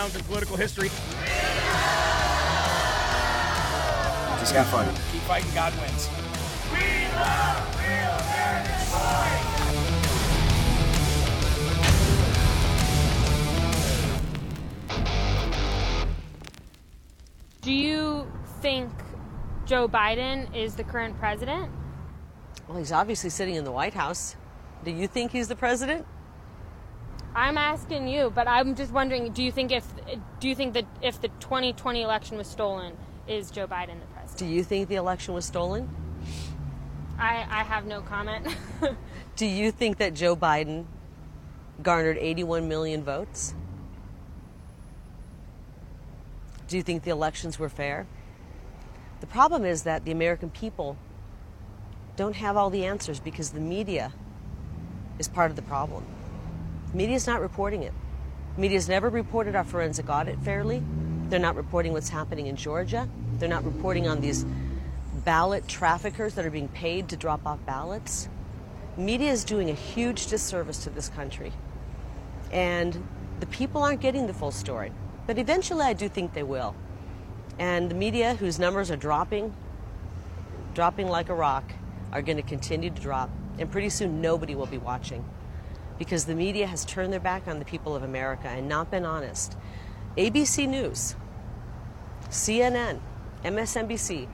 Largest in political history. Just got fun. Keep fighting, God wins. Do you think Joe Biden is the current president? Well, he's obviously sitting in the White House. Do you think he's the president? I'm asking you, but I'm just wondering, do you think if do you think that if the 2020 election was stolen, is Joe Biden the president? Do you think the election was stolen? I, I have no comment. Do you think that Joe Biden garnered 81 million votes? Do you think the elections were fair? The problem is that the American people don't have all the answers because the media is part of the problem. The media is not reporting it. The media has never reported our forensic audit fairly. They're not reporting what's happening in Georgia. They're not reporting on these ballot traffickers that are being paid to drop off ballots. Media is doing a huge disservice to this country. And the people aren't getting the full story. But eventually, I do think they will. And the media, whose numbers are dropping, dropping like a rock, are going to continue to drop. And pretty soon, nobody will be watching. Because the media has turned their back on the people of America and not been honest. ABC News, CNN, MSNBC,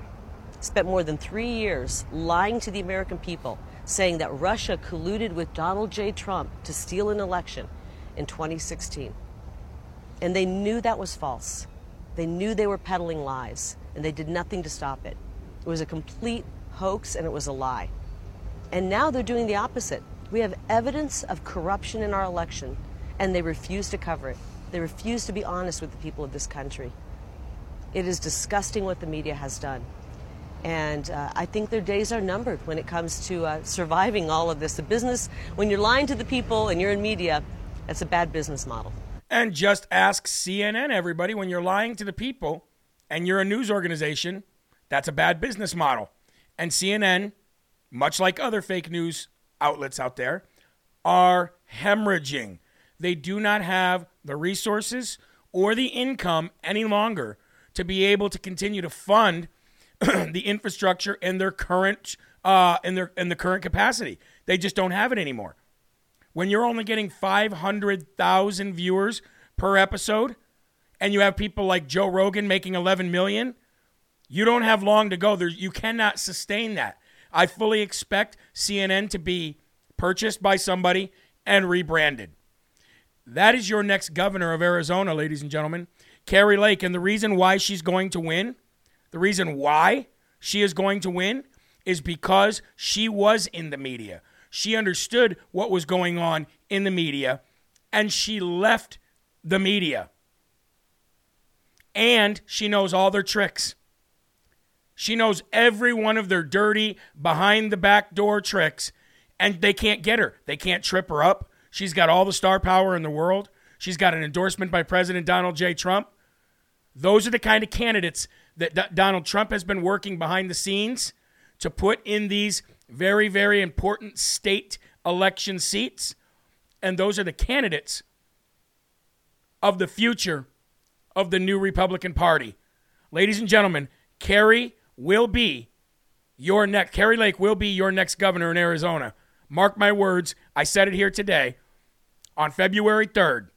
spent more than three years lying to the American people, saying that Russia colluded with Donald J. Trump to steal an election in 2016. And they knew that was false. They knew they were peddling lies, and they did nothing to stop it. It was a complete hoax and it was a lie. And now they're doing the opposite. We have evidence of corruption in our election, and they refuse to cover it. They refuse to be honest with the people of this country. It is disgusting what the media has done. And uh, I think their days are numbered when it comes to uh, surviving all of this. The business, when you're lying to the people and you're in media, that's a bad business model. And just ask CNN, everybody, when you're lying to the people and you're a news organization, that's a bad business model. And CNN, much like other fake news outlets out there, are hemorrhaging. They do not have the resources or the income any longer to be able to continue to fund the infrastructure in their current uh, in their in the current capacity. They just don't have it anymore. When you're only getting 500,000 viewers per episode and you have people like Joe Rogan making 11 million, you don't have long to go. There you cannot sustain that. I fully expect CNN to be purchased by somebody and rebranded. That is your next governor of Arizona, ladies and gentlemen. Kari Lake and the reason why she's going to win, the reason why she is going to win is because she was in the media. She understood what was going on in the media and she left the media. And she knows all their tricks. She knows every one of their dirty, behind the back door tricks, and they can't get her. They can't trip her up. She's got all the star power in the world. She's got an endorsement by President Donald J. Trump. Those are the kind of candidates that D- Donald Trump has been working behind the scenes to put in these very, very important state election seats. And those are the candidates of the future of the new Republican Party. Ladies and gentlemen, Kari will be your next, Kari Lake will be your next governor in Arizona. Mark my words, I said it here today on February 3rd.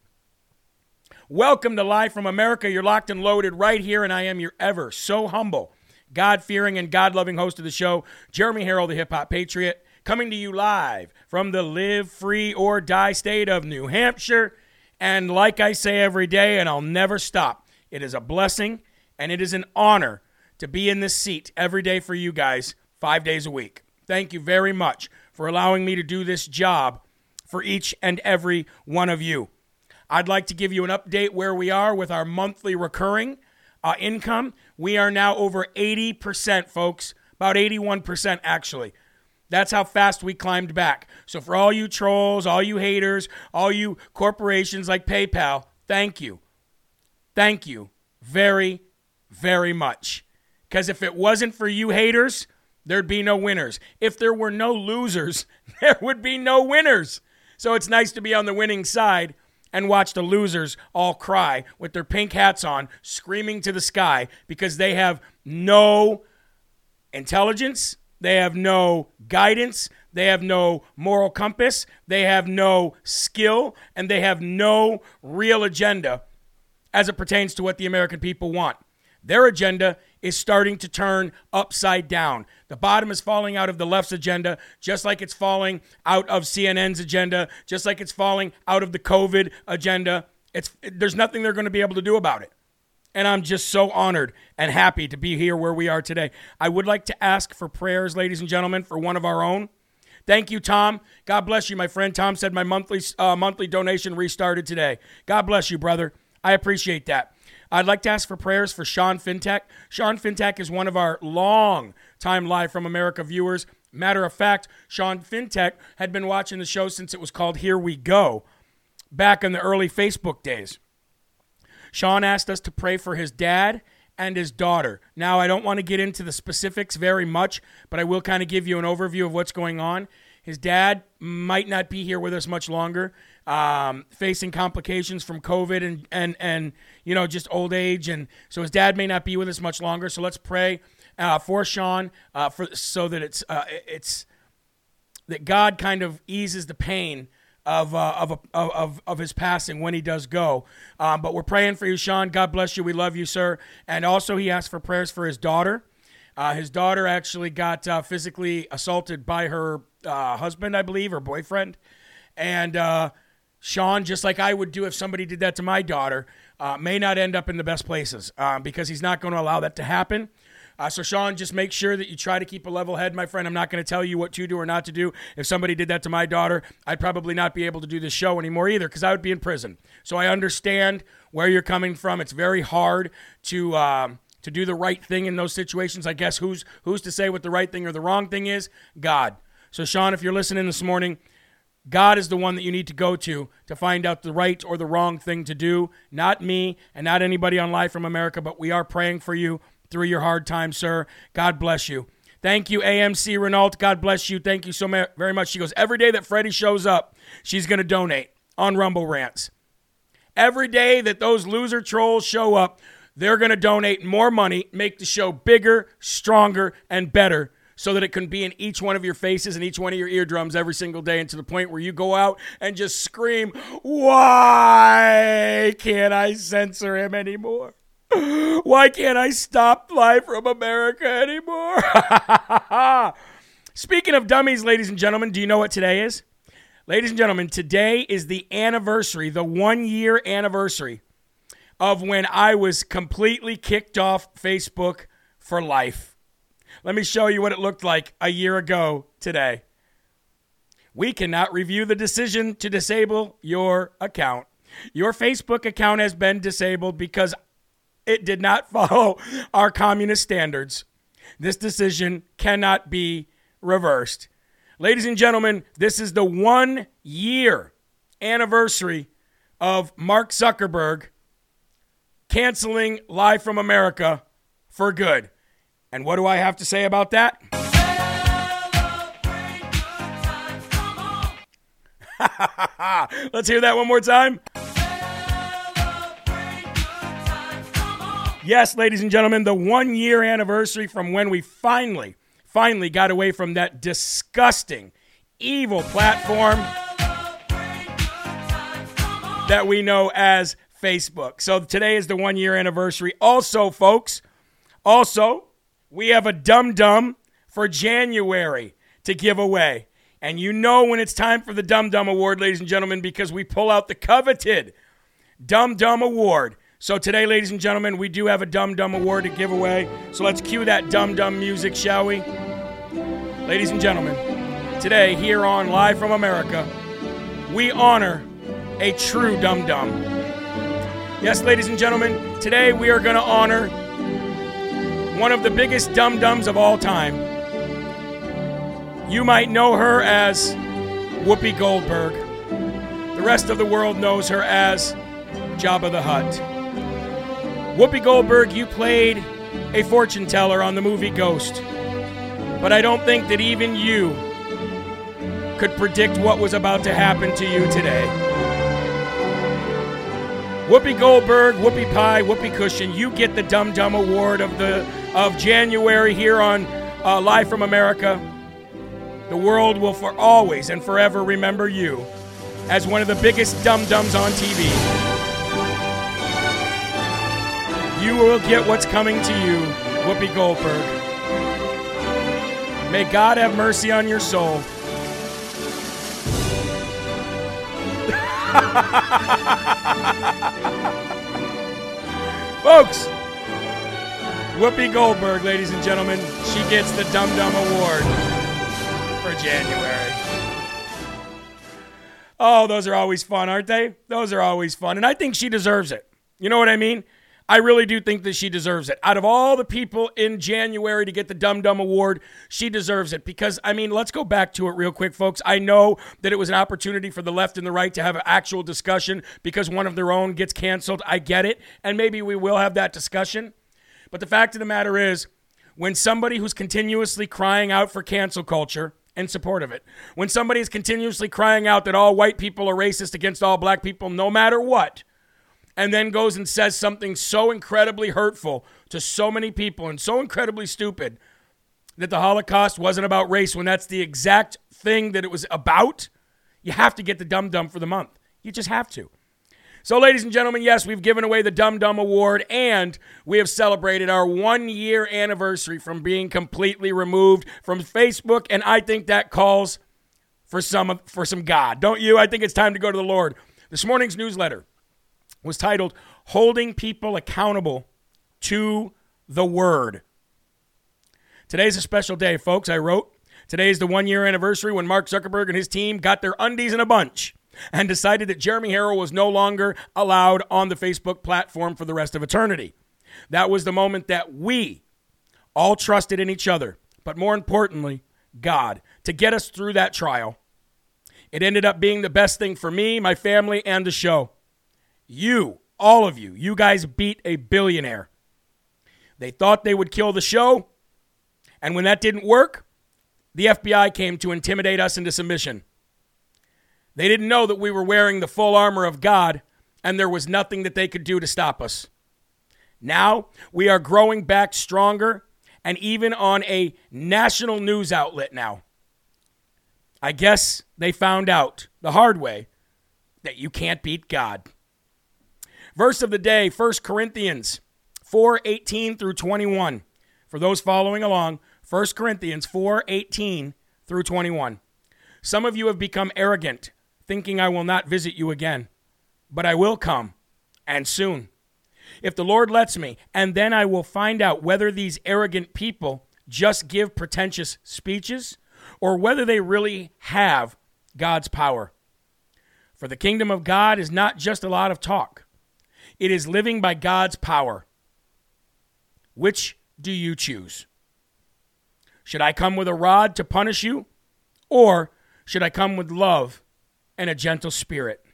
Welcome to Live from America. You're locked and loaded right here, and I am your ever so humble, God fearing, and God loving host of the show, Jeremy Herrell, the hip hop patriot, coming to you live from the live free or die state of New Hampshire. And like I say every day, and I'll never stop, it is a blessing and it is an honor to be in this seat every day for you guys, five days a week. Thank you very much for allowing me to do this job for each and every one of you. I'd like to give you an update where we are with our monthly recurring uh, income. We are now over 80%, folks, about 81% actually. That's how fast we climbed back. So, for all you trolls, all you haters, all you corporations like PayPal, thank you. Thank you very, very much. Because if it wasn't for you haters, there'd be no winners. If there were no losers, there would be no winners. So, it's nice to be on the winning side and watch the losers all cry with their pink hats on, screaming to the sky because they have no intelligence, they have no guidance, they have no moral compass, they have no skill, and they have no real agenda as it pertains to what the American people want. Their agenda is starting to turn upside down. The bottom is falling out of the left's agenda, just like it's falling out of CNN's agenda, just like it's falling out of the COVID agenda. It's there's nothing they're going to be able to do about it. And I'm just so honored and happy to be here where we are today. I would like to ask for prayers, ladies and gentlemen, for one of our own. Thank you, Tom. God bless you, my friend. Tom said my monthly uh, monthly donation restarted today. God bless you, brother. I appreciate that. I'd like to ask for prayers for Sean Fintech. Sean Fintech is one of our long time live from America viewers. Matter of fact, Sean Fintech had been watching the show since it was called Here We Go back in the early Facebook days. Sean asked us to pray for his dad and his daughter. Now, I don't want to get into the specifics very much, but I will kind of give you an overview of what's going on. His dad might not be here with us much longer, um, facing complications from COVID and, and, and, you know, just old age. And so his dad may not be with us much longer. So let's pray uh, for Sean uh, for, so that it's, uh, it's, that God kind of eases the pain of, uh, of, of, of his passing when he does go. Um, but we're praying for you, Sean. God bless you. We love you, sir. And also, he asked for prayers for his daughter. Uh, his daughter actually got uh, physically assaulted by her uh, husband, I believe, or boyfriend. And uh, Sean, just like I would do if somebody did that to my daughter, uh, may not end up in the best places because he's not going to allow that to happen. Uh, so, Sean, just make sure that you try to keep a level head, my friend. I'm not going to tell you what to do or not to do. If somebody did that to my daughter, I'd probably not be able to do this show anymore either because I would be in prison. So, I understand where you're coming from. It's very hard to. Um, to do the right thing in those situations, I guess who's who's to say what the right thing or the wrong thing is? God. So Sean, if you're listening this morning, God is the one that you need to go to to find out the right or the wrong thing to do, not me and not anybody on Live from America, but we are praying for you through your hard time, sir. God bless you. Thank you, AMC Renault. God bless you. Thank you so very much. She goes, Every day that Freddie shows up, she's going to donate on Rumble Rants. Every day that those loser trolls show up, they're going to donate more money, make the show bigger, stronger, and better so that it can be in each one of your faces and each one of your eardrums every single day and to the point where you go out and just scream, Why can't I censor him anymore? Why can't I stop Live from America anymore? Speaking of dummies, ladies and gentlemen, do you know what today is? Ladies and gentlemen, today is the anniversary, the one year anniversary of when I was completely kicked off Facebook for life. Let me show you what it looked like a year ago today. We cannot review the decision to disable your account. Your Facebook account has been disabled because it did not follow our communist standards. This decision cannot be reversed. Ladies and gentlemen, this is the one year anniversary of Mark Zuckerberg canceling Live from America for good. And what do I have to say about that? Let's hear that one more time. Yes, ladies and gentlemen, the one year anniversary from when we finally, finally got away from that disgusting, evil platform that we know as Facebook. So today is the one year anniversary. Also, folks, also, we have a dum dum for January to give away. And you know when it's time for the Dum Dum Award, ladies and gentlemen, because we pull out the coveted Dum Dum Award. So today, ladies and gentlemen, we do have a Dum Dum Award to give away. So let's cue that Dum Dum music, shall we? Ladies and gentlemen, today here on Live from America, we honor a true Dum Dum. Yes, ladies and gentlemen, today we are going to honor one of the biggest Dum Dums of all time. You might know her as Whoopi Goldberg. The rest of the world knows her as Jabba the Hutt. Whoopi Goldberg, you played a fortune teller on the movie Ghost. But I don't think that even you could predict what was about to happen to you today. Whoopi Goldberg, Whoopi Pie, Whoopi Cushion, you get the Dum Dum Award of the of January here on uh, Live from America. The world will for always and forever remember you as one of the biggest dum dums on TV. You will get what's coming to you, Whoopi Goldberg. May God have mercy on your soul. Folks, Whoopi Goldberg, ladies and gentlemen, she gets the Dum Dum Award for January. Oh, those are always fun, aren't they? Those are always fun. And I think she deserves it. You know what I mean? I really do think that she deserves it. Out of all the people in January to get the Dum Dum Award, she deserves it. Because, I mean, let's go back to it real quick, folks. I know that it was an opportunity for the left and the right to have an actual discussion because one of their own gets canceled. I get it. And maybe we will have that discussion. But the fact of the matter is, when somebody who's continuously crying out for cancel culture, in support of it. When somebody is continuously crying out that all white people are racist against all black people, no matter what, and then goes and says something so incredibly hurtful to so many people and so incredibly stupid that the Holocaust wasn't about race when that's the exact thing that it was about, you have to get the Dum Dum for the month. You just have to. So, ladies and gentlemen, yes, we've given away the Dum Dum Award and we have celebrated our one year anniversary from being completely removed from Facebook. And I think that calls for some, for some God. Don't you? I think it's time to go to the Lord. This morning's newsletter was titled Holding People Accountable to the Word. Today's a special day, folks. I wrote, Today is the one year anniversary when Mark Zuckerberg and his team got their undies in a bunch and decided that Jeremy Herrell was no longer allowed on the Facebook platform for the rest of eternity. That was the moment that we all trusted in each other, but more importantly, God, to get us through that trial. It ended up being the best thing for me, my family, and the show. You, all of you, you guys beat a billionaire. They thought they would kill the show, and when that didn't work, the FBI came to intimidate us into submission. They didn't know that we were wearing the full armor of God, and there was nothing that they could do to stop us. Now we are growing back stronger and even on a national news outlet now. I guess they found out the hard way that you can't beat God. Verse of the day, 1 Corinthians 4 18 through 21. For those following along, 1 Corinthians 4 18 through 21. Some of you have become arrogant, thinking I will not visit you again, but I will come, and soon. If the Lord lets me, and then I will find out whether these arrogant people just give pretentious speeches or whether they really have God's power. For the kingdom of God is not just a lot of talk, it is living by God's power. Which do you choose? Should I come with a rod to punish you? Or should I come with love and a gentle spirit?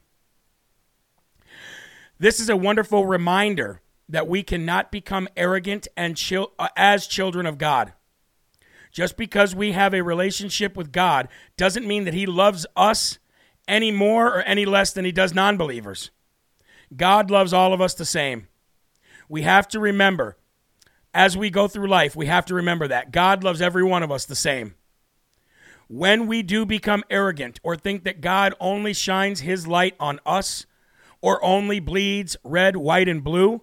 This is a wonderful reminder that we cannot become arrogant and uh, as children of God. Just because we have a relationship with God doesn't mean that He loves us any more or any less than He does non believers. God loves all of us the same. We have to remember, as we go through life, we have to remember that God loves every one of us the same. When we do become arrogant or think that God only shines His light on us or only bleeds red, white, and blue,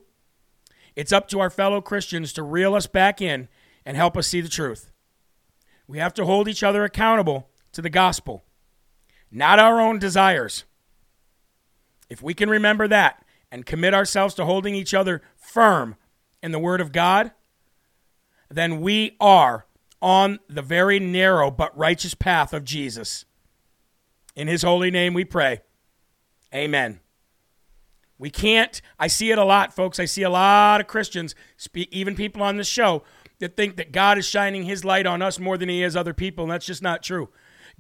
it's up to our fellow Christians to reel us back in and help us see the truth. We have to hold each other accountable to the gospel, not our own desires. If we can remember that and commit ourselves to holding each other firm in the Word of God, then we are on the very narrow but righteous path of Jesus. In His holy name we pray. Amen. We can't, I see it a lot, folks. I see a lot of Christians, even people on this show, that think that God is shining his light on us more than he is other people, and that's just not true.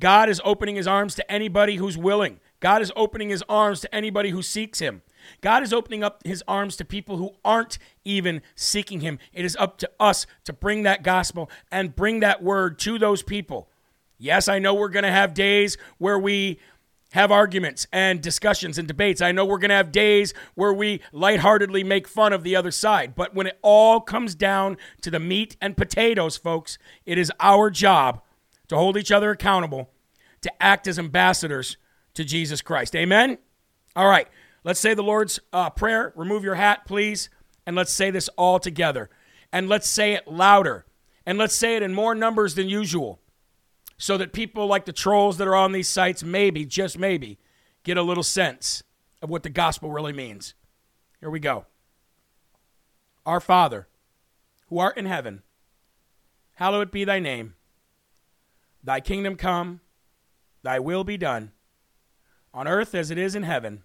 God is opening his arms to anybody who's willing. God is opening his arms to anybody who seeks him. God is opening up his arms to people who aren't even seeking him. It is up to us to bring that gospel and bring that word to those people. Yes, I know we're going to have days where we have arguments and discussions and debates. I know we're going to have days where we lightheartedly make fun of the other side. But when it all comes down to the meat and potatoes, folks, it is our job to hold each other accountable, to act as ambassadors to Jesus Christ. Amen? All right, let's say the Lord's uh, Prayer. Remove your hat, please, and let's say this all together. And let's say it louder. And let's say it in more numbers than usual so that people like the trolls that are on these sites maybe, just maybe, get a little sense of what the gospel really means. Here we go. Our Father, who art in heaven, hallowed be thy name. Thy kingdom come, thy will be done, on earth as it is in heaven.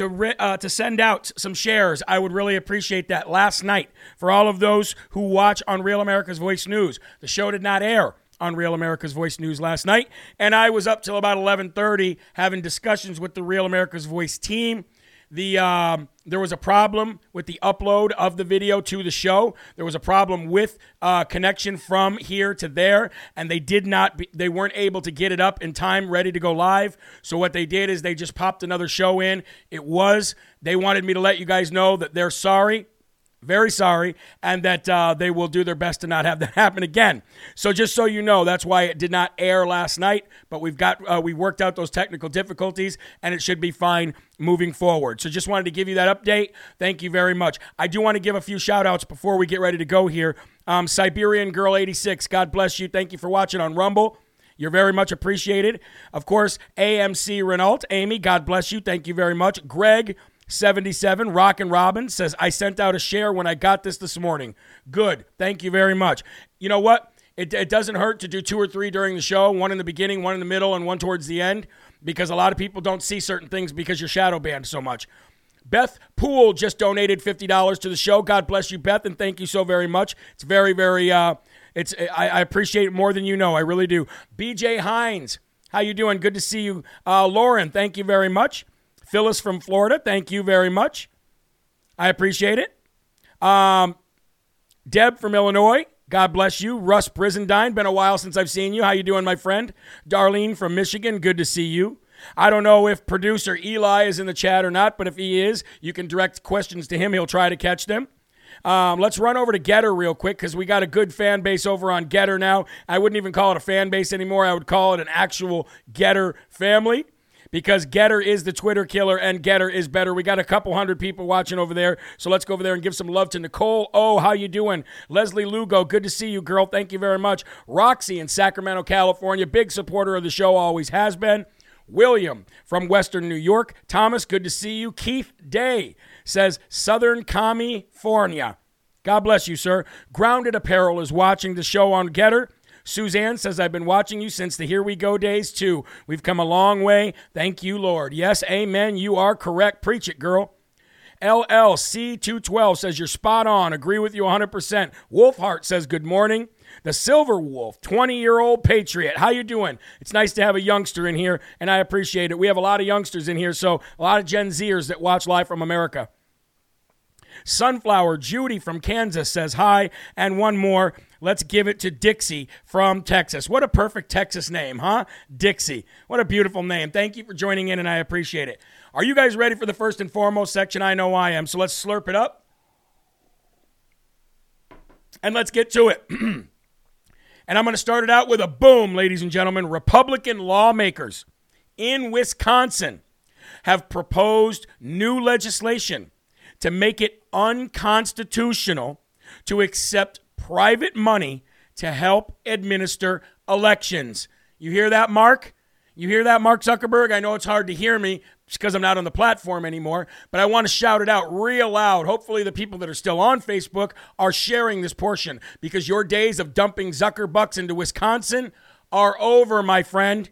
to, re- uh, to send out some shares, I would really appreciate that. Last night, for all of those who watch on Real America's Voice News, the show did not air on Real America's Voice News last night, and I was up till about 11:30 having discussions with the Real America's Voice team. The um, there was a problem with the upload of the video to the show. There was a problem with uh, connection from here to there, and they did not. Be, they weren't able to get it up in time, ready to go live. So what they did is they just popped another show in. It was they wanted me to let you guys know that they're sorry very sorry, and that uh, they will do their best to not have that happen again. So just so you know, that's why it did not air last night. But we've got uh, we worked out those technical difficulties, and it should be fine moving forward. So just wanted to give you that update. Thank you very much. I do want to give a few shout outs before we get ready to go here. Um, Siberian Girl 86, God bless you. Thank you for watching on Rumble. You're very much appreciated. Of course, AMC Renault, Amy, God bless you. Thank you very much. Greg 77, Rock and Robin says, I sent out a share when I got this this morning. Good. Thank you very much. You know what? It, it doesn't hurt to do two or three during the show, one in the beginning, one in the middle, and one towards the end, because a lot of people don't see certain things because you're shadow banned so much. Beth Poole just donated $50 to the show. God bless you, Beth, and thank you so very much. It's very, very, uh, it's, I, I appreciate it more than you know. I really do. BJ Hines, how you doing? Good to see you. Uh, Lauren, thank you very much. Phyllis from Florida, thank you very much. I appreciate it. Um, Deb from Illinois, God bless you. Russ Brizendine, been a while since I've seen you. How you doing, my friend? Darlene from Michigan, good to see you. I don't know if producer Eli is in the chat or not, but if he is, you can direct questions to him. He'll try to catch them. Um, let's run over to GETTR real quick because we got a good fan base over on GETTR now. I wouldn't even call it a fan base anymore. I would call it an actual GETTR family because GETTR is the Twitter killer and GETTR is better. We got a couple hundred people watching over there, so let's go over there and give some love to Nicole. Oh, how you doing? Leslie Lugo, good to see you, girl. Thank you very much. Roxy in Sacramento, California, big supporter of the show, always has been. William from Western New York. Thomas, good to see you. Keith Day says Southern California. God bless you, sir. Grounded Apparel is watching the show on GETTR. Suzanne says, I've been watching you since the Here We Go days, too. We've come a long way. Thank you, Lord. Yes, amen. You are correct. Preach it, girl. LLC212 says, You're spot on. Agree with you 100%. Wolfheart says, Good morning. The Silver Wolf, 20-year-old patriot. How you doing? It's nice to have a youngster in here, and I appreciate it. We have a lot of youngsters in here, so a lot of Gen Zers that watch Live from America. Sunflower Judy from Kansas says hi, and one more. Let's give it to Dixie from Texas. What a perfect Texas name, huh? Dixie. What a beautiful name. Thank you for joining in, and I appreciate it. Are you guys ready for the first and foremost section? I know I am. So let's slurp it up. And let's get to it. and I'm going to start it out with a boom, ladies and gentlemen. Republican lawmakers in Wisconsin have proposed new legislation to make it unconstitutional to accept private money to help administer elections. You hear that, Mark? You hear that, Mark Zuckerberg? I know it's hard to hear me because I'm not on the platform anymore, but I want to shout it out real loud. Hopefully, the people that are still on Facebook are sharing this portion because your days of dumping Zuckerbucks into Wisconsin are over, my friend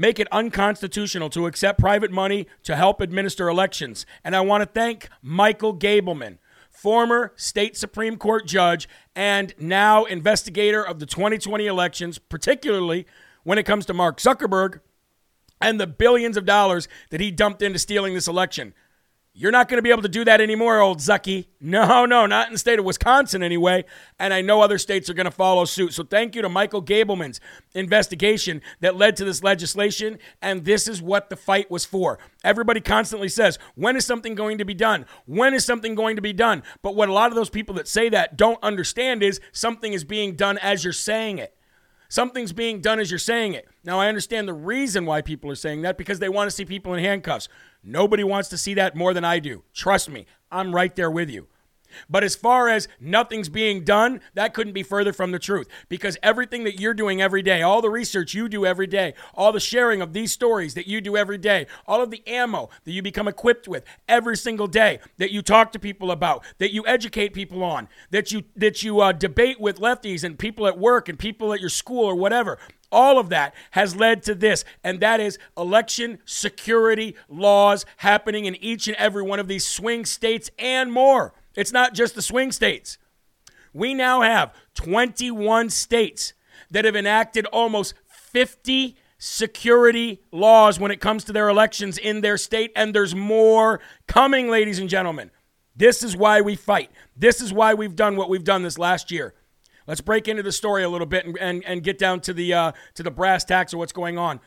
make it unconstitutional to accept private money to help administer elections. And I want to thank Michael Gableman, former state Supreme Court judge and now investigator of the 2020 elections, particularly when it comes to Mark Zuckerberg and the billions of dollars that he dumped into stealing this election. You're not going to be able to do that anymore, old Zucky. No, no, not in the state of Wisconsin anyway. And I know other states are going to follow suit. So thank you to Michael Gableman's investigation that led to this legislation. And this is what the fight was for. Everybody constantly says, when is something going to be done? When is something going to be done? But what a lot of those people that say that don't understand is something is being done as you're saying it. Something's being done as you're saying it. Now, I understand the reason why people are saying that because they want to see people in handcuffs. Nobody wants to see that more than I do. Trust me, I'm right there with you. But as far as nothing's being done, that couldn't be further from the truth because everything that you're doing every day, all the research you do every day, all the sharing of these stories that you do every day, all of the ammo that you become equipped with every single day, that you talk to people about, that you educate people on, that you that you uh, debate with lefties and people at work and people at your school or whatever. All of that has led to this, and that is election security laws happening in each and every one of these swing states and more. It's not just the swing states. We now have 21 states that have enacted almost 50 security laws when it comes to their elections in their state, and there's more coming, ladies and gentlemen. This is why we fight. This is why we've done what we've done this last year. Let's break into the story a little bit and, and, and get down to the, uh, to the brass tacks of what's going on.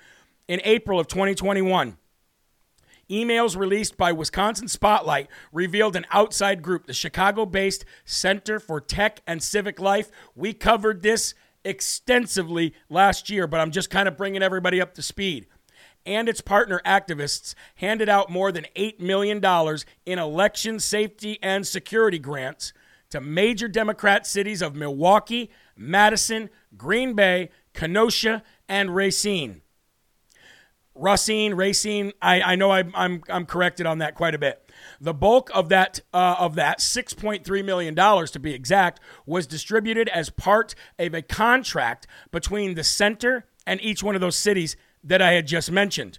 In April of 2021, Emails released by Wisconsin Spotlight revealed an outside group, the Chicago based Center for Tech and Civic Life. We covered this extensively last year, but I'm just kind of bringing everybody up to speed. And its partner activists handed out more than $8 million in election safety and security grants to major Democrat cities of Milwaukee, Madison, Green Bay, Kenosha, and Racine. Racine, Racine. I, I know I, I'm I'm corrected on that quite a bit. The bulk of that uh, of that 6.3 million dollars, to be exact, was distributed as part of a contract between the center and each one of those cities that I had just mentioned.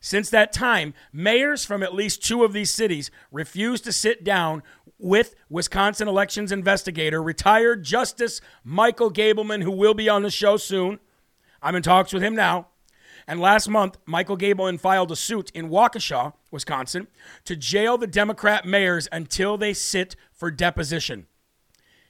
Since that time, mayors from at least two of these cities refused to sit down with Wisconsin elections investigator, retired Justice Michael Gableman, who will be on the show soon. I'm in talks with him now and last month, Michael Gableman filed a suit in Waukesha, Wisconsin, to jail the Democrat mayors until they sit for deposition.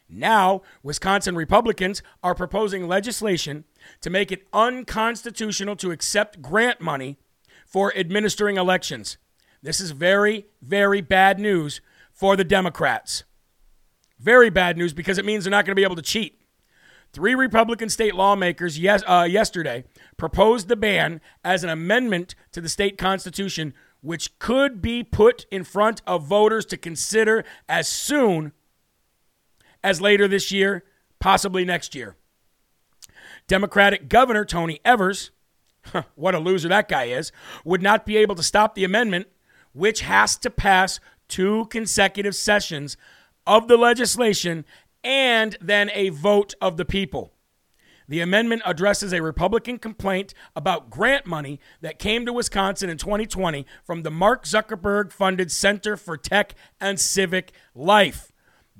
Now, Wisconsin Republicans are proposing legislation to make it unconstitutional to accept grant money for administering elections. This is very, very bad news for the Democrats. Very bad news because it means they're not going to be able to cheat. Three Republican state lawmakers yes, uh, yesterday proposed the ban as an amendment to the state constitution, which could be put in front of voters to consider as soon as later this year, possibly next year. Democratic Governor Tony Evers, what a loser that guy is, would not be able to stop the amendment, which has to pass two consecutive sessions of the legislation and then a vote of the people. The amendment addresses a Republican complaint about grant money that came to Wisconsin in 2020 from the Mark Zuckerberg funded Center for Tech and Civic Life.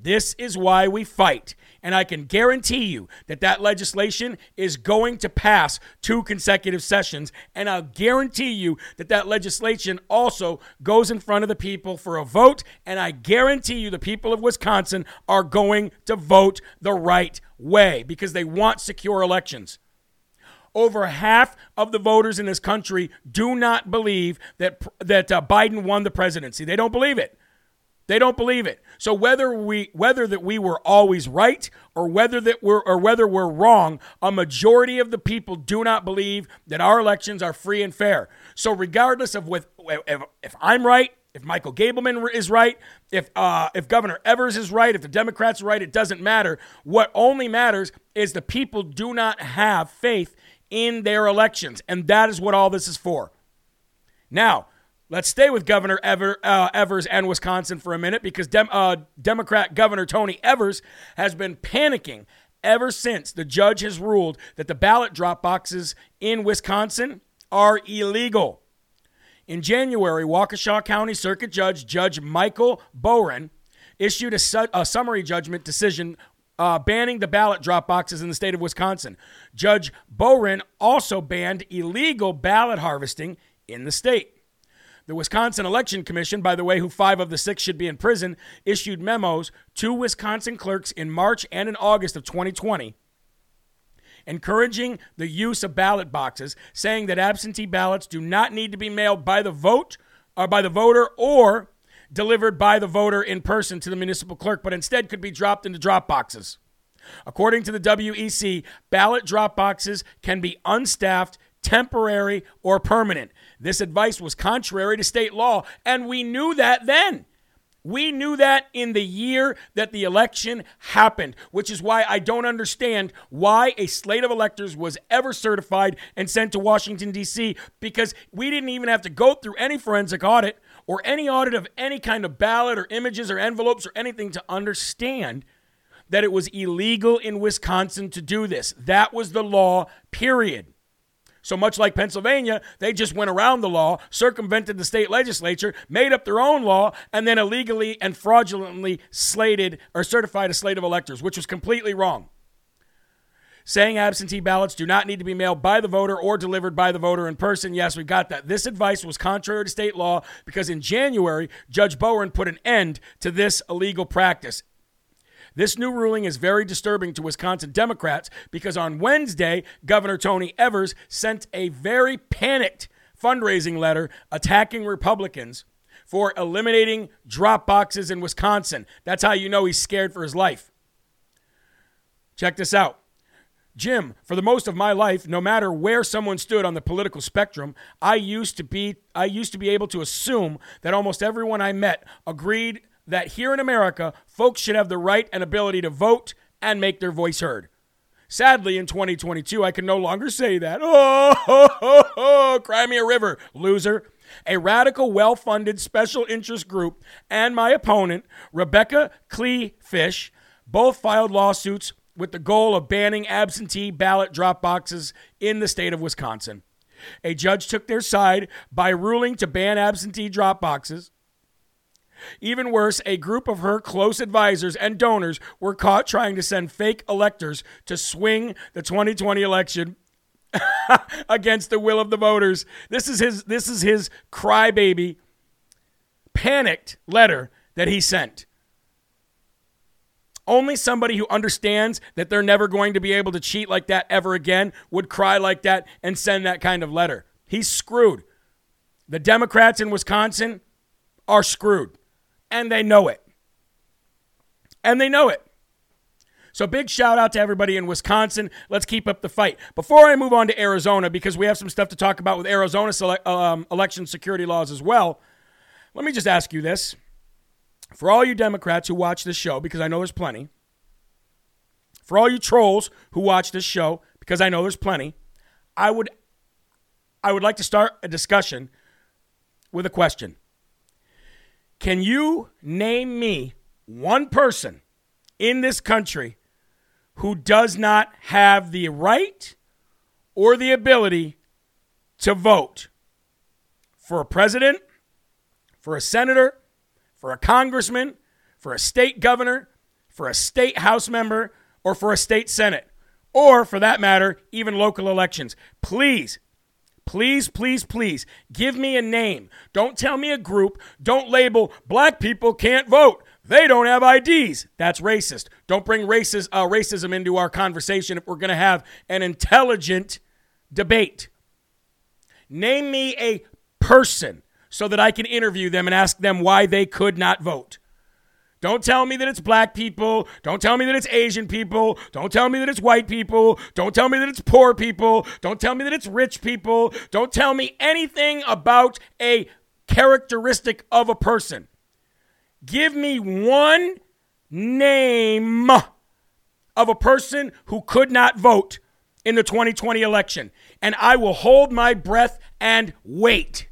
This is why we fight. And I can guarantee you that that legislation is going to pass two consecutive sessions. And I'll guarantee you that that legislation also goes in front of the people for a vote. And I guarantee you the people of Wisconsin are going to vote the right way because they want secure elections. Over half of the voters in this country do not believe that, that uh, Biden won the presidency. They don't believe it. They don't believe it. So whether we whether that we were always right or whether that we're or whether we're wrong, a majority of the people do not believe that our elections are free and fair. So regardless of with if, if I'm right, if Michael Gableman is right, if uh, if Governor Evers is right, if the Democrats are right, it doesn't matter. What only matters is the people do not have faith in their elections, and that is what all this is for. Now, Let's stay with Governor Ever, uh, Evers and Wisconsin for a minute because Dem- uh, Democrat Governor Tony Evers has been panicking ever since the judge has ruled that the ballot drop boxes in Wisconsin are illegal. In January, Waukesha County Circuit Judge Judge Michael Bohren issued a, su- a summary judgment decision uh, banning the ballot drop boxes in the state of Wisconsin. Judge Bohren also banned illegal ballot harvesting in the state. The Wisconsin Election Commission, by the way, who five of the six should be in prison, issued memos to Wisconsin clerks in March and in August of 2020 encouraging the use of ballot boxes, saying that absentee ballots do not need to be mailed by the vote or by the voter or delivered by the voter in person to the municipal clerk, but instead could be dropped into drop boxes. According to the WEC, ballot drop boxes can be unstaffed, temporary, or permanent. This advice was contrary to state law, and we knew that then. We knew that in the year that the election happened, which is why I don't understand why a slate of electors was ever certified and sent to Washington, D.C., because we didn't even have to go through any forensic audit or any audit of any kind of ballot or images or envelopes or anything to understand that it was illegal in Wisconsin to do this. That was the law, period. So much like Pennsylvania, they just went around the law, circumvented the state legislature, made up their own law, and then illegally and fraudulently slated or certified a slate of electors, which was completely wrong. Saying absentee ballots do not need to be mailed by the voter or delivered by the voter in person. Yes, we got that. This advice was contrary to state law because in January, Judge Bohren put an end to this illegal practice. This new ruling is very disturbing to Wisconsin Democrats because on Wednesday, Governor Tony Evers sent a very panicked fundraising letter attacking Republicans for eliminating drop boxes in Wisconsin. That's how you know he's scared for his life. Check this out. Jim, for the most of my life, no matter where someone stood on the political spectrum, I used to be I used to be able to assume that almost everyone I met agreed that here in America, folks should have the right and ability to vote and make their voice heard. Sadly, in 2022, I can no longer say that. Oh, ho, ho, ho, cry me a river, loser. A radical, well funded special interest group and my opponent, Rebecca Kleefisch, both filed lawsuits with the goal of banning absentee ballot drop boxes in the state of Wisconsin. A judge took their side by ruling to ban absentee drop boxes. Even worse, a group of her close advisors and donors were caught trying to send fake electors to swing the 2020 election against the will of the voters. This is his this is his crybaby panicked letter that he sent. Only somebody who understands that they're never going to be able to cheat like that ever again would cry like that and send that kind of letter. He's screwed. The Democrats in Wisconsin are screwed and they know it. and they know it. So big shout out to everybody in Wisconsin. Let's keep up the fight. Before I move on to Arizona, because we have some stuff to talk about with Arizona um, election security laws as well, let me just ask you this. For all you Democrats who watch this show, because I know there's plenty, for all you trolls who watch this show, because I know there's plenty, I would I would like to start a discussion with a question. Can you name me one person in this country who does not have the right or the ability to vote for a president, for a senator, for a congressman, for a state governor, for a state house member, or for a state senate, or for that matter, even local elections. Please, please, please, please give me a name. Don't tell me a group. Don't label black people can't vote. They don't have IDs. That's racist. Don't bring racist, uh, racism into our conversation if we're going to have an intelligent debate. Name me a person so that I can interview them and ask them why they could not vote. Don't tell me that it's black people. Don't tell me that it's Asian people. Don't tell me that it's white people. Don't tell me that it's poor people. Don't tell me that it's rich people. Don't tell me anything about a characteristic of a person. Give me one name of a person who could not vote in the 2020 election, and I will hold my breath and wait.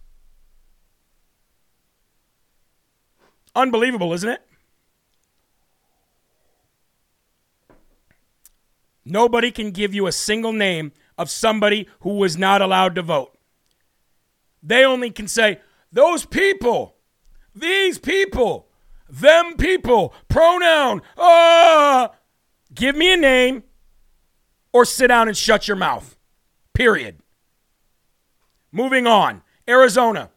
Unbelievable, isn't it? Nobody can give you a single name of somebody who was not allowed to vote. They only can say, those people, these people, them people, pronoun, ah. Give me a name or sit down and shut your mouth. Period. Moving on. Arizona.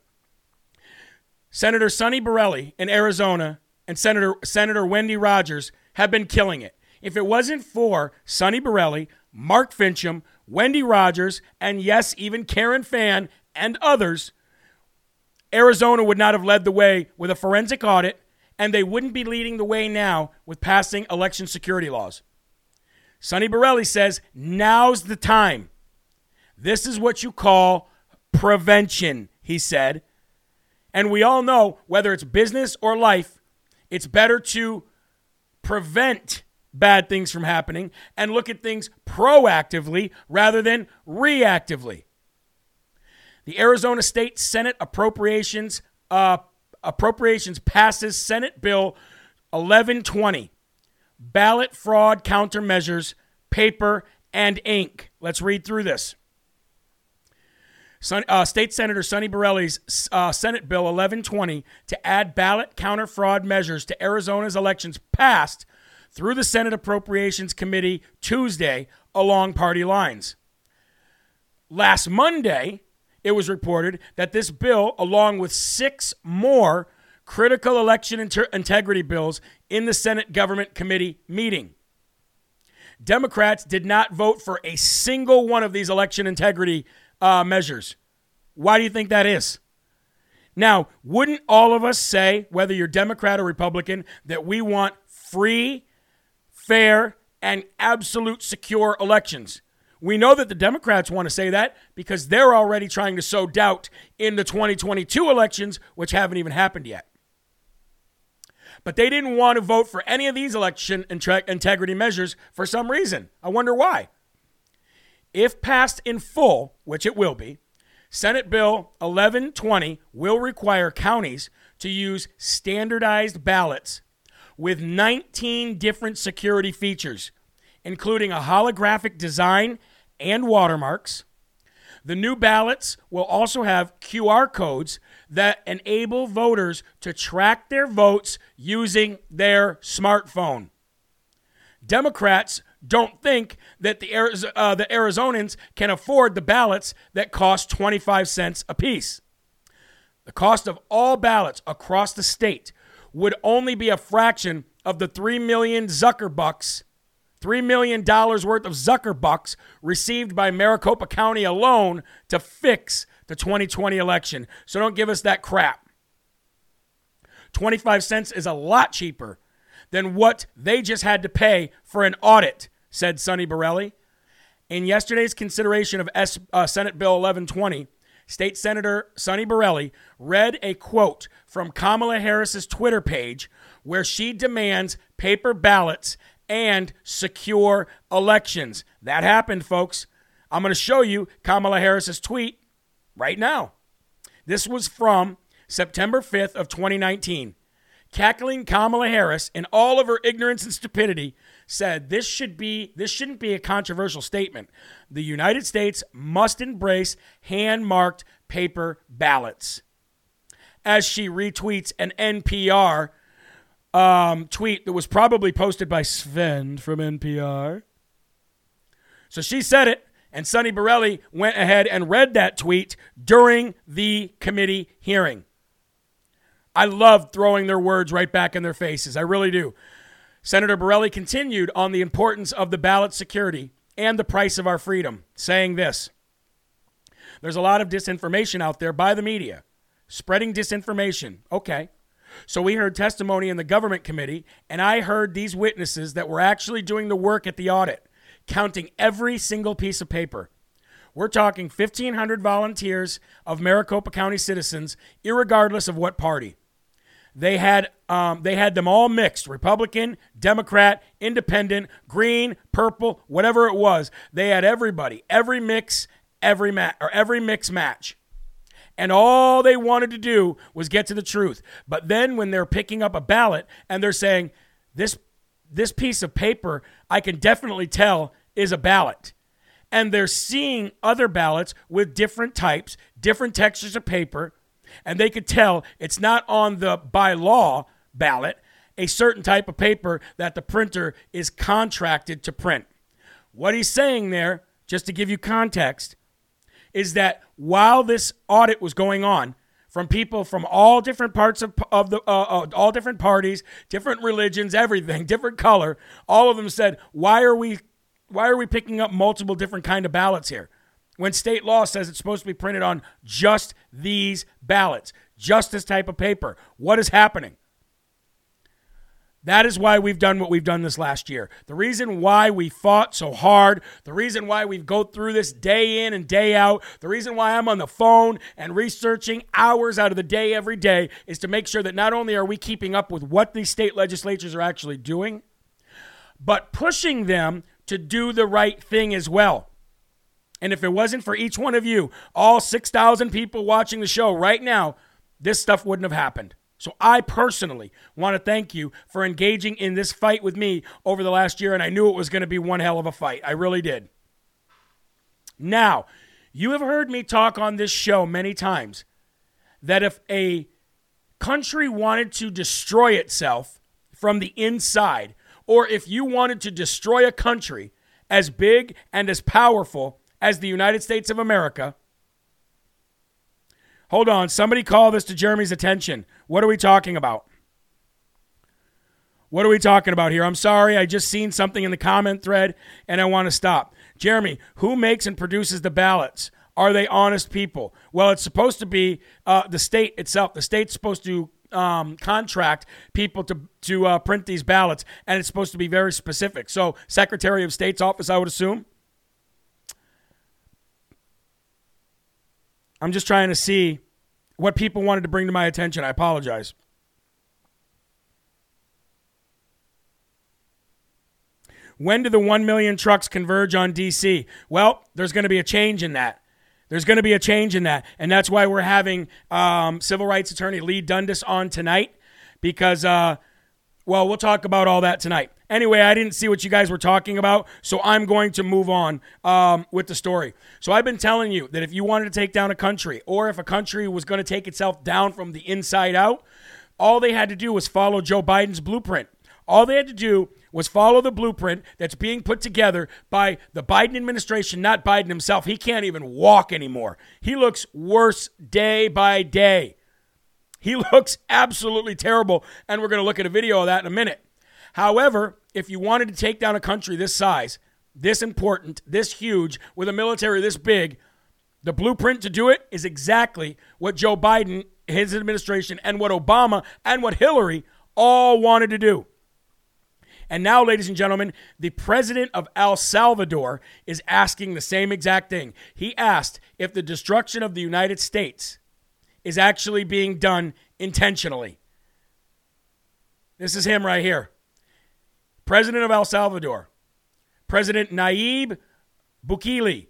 Senator Sonny Borrelli in Arizona and Senator Senator Wendy Rogers have been killing it. If it wasn't for Sonny Borrelli, Mark Finchem, Wendy Rogers, and yes, even Karen Fann and others, Arizona would not have led the way with a forensic audit, and they wouldn't be leading the way now with passing election security laws. Sonny Borrelli says, now's the time. This is what you call prevention, he said. And we all know whether it's business or life, it's better to prevent bad things from happening and look at things proactively rather than reactively. The Arizona State Senate Appropriations uh, Appropriations passes Senate Bill 1120, ballot fraud countermeasures, paper and ink. Let's read through this. Son, uh, State Senator Sonny Borrelli's uh, Senate Bill 1120 to add ballot counter fraud measures to Arizona's elections passed through the Senate Appropriations Committee Tuesday along party lines. Last Monday, it was reported that this bill, along with six more critical election inter- integrity bills in the Senate Government Committee meeting, Democrats did not vote for a single one of these election integrity uh, measures. Why do you think that is? Now, wouldn't all of us say, whether you're Democrat or Republican, that we want free, fair, and absolute secure elections? We know that the Democrats want to say that because they're already trying to sow doubt in the 2022 elections, which haven't even happened yet. But they didn't want to vote for any of these election integrity measures for some reason. I wonder why. If passed in full, which it will be, Senate Bill 1120 will require counties to use standardized ballots with 19 different security features, including a holographic design and watermarks. The new ballots will also have QR codes that enable voters to track their votes using their smartphone. Democrats don't think that the, uh, the Arizonans can afford the ballots that cost 25 cents apiece. The cost of all ballots across the state would only be a fraction of the 3 million Zucker bucks, $3 million worth of Zucker bucks received by Maricopa County alone to fix the 2020 election. So don't give us that crap. 25 cents is a lot cheaper than what they just had to pay for an audit, said Sonny Borrelli. In yesterday's consideration of S, uh, Senate Bill 1120, State Senator Sonny Borrelli read a quote from Kamala Harris's Twitter page where she demands paper ballots and secure elections. That happened, folks. I'm going to show you Kamala Harris's tweet right now. This was from September 5th of 2019. Cackling Kamala Harris in all of her ignorance and stupidity said this should be this shouldn't be a controversial statement. The United States must embrace hand-marked paper ballots. As she retweets an NPR um, tweet that was probably posted by Sven from NPR. So she said it, and Sonny Borrelli went ahead and read that tweet during the committee hearing. I love throwing their words right back in their faces. I really do. Senator Borrelli continued on the importance of the ballot security and the price of our freedom, saying this There's a lot of disinformation out there by the media, spreading disinformation. Okay. So we heard testimony in the government committee, and I heard these witnesses that were actually doing the work at the audit, counting every single piece of paper. We're talking 1,500 volunteers of Maricopa County citizens, regardless of what party. They had um, they had them all mixed: Republican, Democrat, Independent, Green, Purple, whatever it was. They had everybody, every mix, every match or every mix match, and all they wanted to do was get to the truth. But then when they're picking up a ballot and they're saying this this piece of paper, I can definitely tell is a ballot. And they're seeing other ballots with different types, different textures of paper, and they could tell it's not on the by law ballot, a certain type of paper that the printer is contracted to print. What he's saying there, just to give you context, is that while this audit was going on, from people from all different parts of, of the uh, uh, all different parties, different religions, everything, different color, all of them said, "Why are we why are we picking up multiple different kind of ballots here? When state law says it's supposed to be printed on just these ballots, just this type of paper. What is happening? That is why we've done what we've done this last year. The reason why we fought so hard, the reason why we go through this day in and day out, the reason why I'm on the phone and researching hours out of the day every day is to make sure that not only are we keeping up with what these state legislatures are actually doing, but pushing them to do the right thing as well. And if it wasn't for each one of you, all 6,000 people watching the show right now, this stuff wouldn't have happened. So I personally want to thank you for engaging in this fight with me over the last year, and I knew it was going to be one hell of a fight. I really did. Now, you have heard me talk on this show many times that if a country wanted to destroy itself from the inside, or if you wanted to destroy a country as big and as powerful as the United States of America. Hold on, somebody call this to Jeremy's attention. What are we talking about? What are we talking about here? I'm sorry, I just seen something in the comment thread and I want to stop. Jeremy, who makes and produces the ballots? Are they honest people? Well, it's supposed to be uh, the state itself. The state's supposed to um, contract people to to uh, print these ballots, and it's supposed to be very specific. So, Secretary of State's office, I would assume. I'm just trying to see what people wanted to bring to my attention. I apologize. When do the 1 million trucks converge on DC? Well, there's going to be a change in that. There's going to be a change in that. And that's why we're having um, civil rights attorney Leigh Dundas on tonight because, uh, well, we'll talk about all that tonight. Anyway, I didn't see what you guys were talking about, so I'm going to move on um, with the story. So I've been telling you that if you wanted to take down a country, or if a country was going to take itself down from the inside out, all they had to do was follow Joe Biden's blueprint. All they had to do was follow the blueprint that's being put together by the Biden administration, not Biden himself. He can't even walk anymore. He looks worse day by day. He looks absolutely terrible, and we're going to look at a video of that in a minute. However, if you wanted to take down a country this size, this important, this huge, with a military this big, the blueprint to do it is exactly what Joe Biden, his administration, and what Obama and what Hillary all wanted to do. And now, ladies and gentlemen, the president of El Salvador is asking the same exact thing. He asked if the destruction of the United States is actually being done intentionally. This is him right here. President of El Salvador, President Nayib Bukele,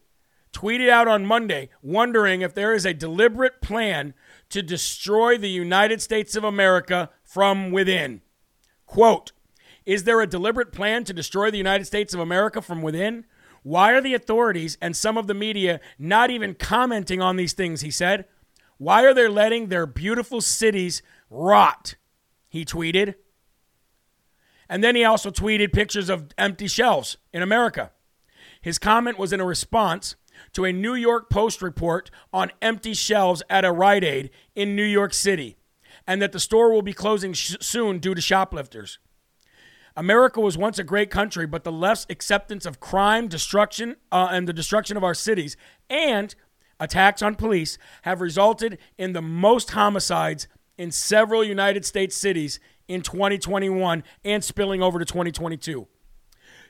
tweeted out on Monday wondering if there is a deliberate plan to destroy the United States of America from within. Quote, is there a deliberate plan to destroy the United States of America from within? Why are the authorities and some of the media not even commenting on these things? He said. Why are they letting their beautiful cities rot? He tweeted. And then he also tweeted pictures of empty shelves in America. His comment was in a response to a New York Post report on empty shelves at a Rite Aid in New York City, and that the store will be closing sh- soon due to shoplifters. America was once a great country, but the left's acceptance of crime, destruction, uh, and the destruction of our cities, and attacks on police have resulted in the most homicides in several United States cities in 2021 and spilling over to 2022.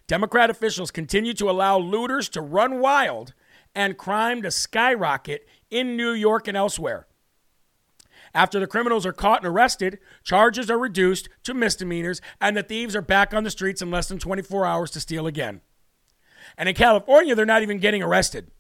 Democrat officials continue to allow looters to run wild and crime to skyrocket in New York and elsewhere. After the criminals are caught and arrested, charges are reduced to misdemeanors, and the thieves are back on the streets in less than 24 hours to steal again. And in California, they're not even getting arrested.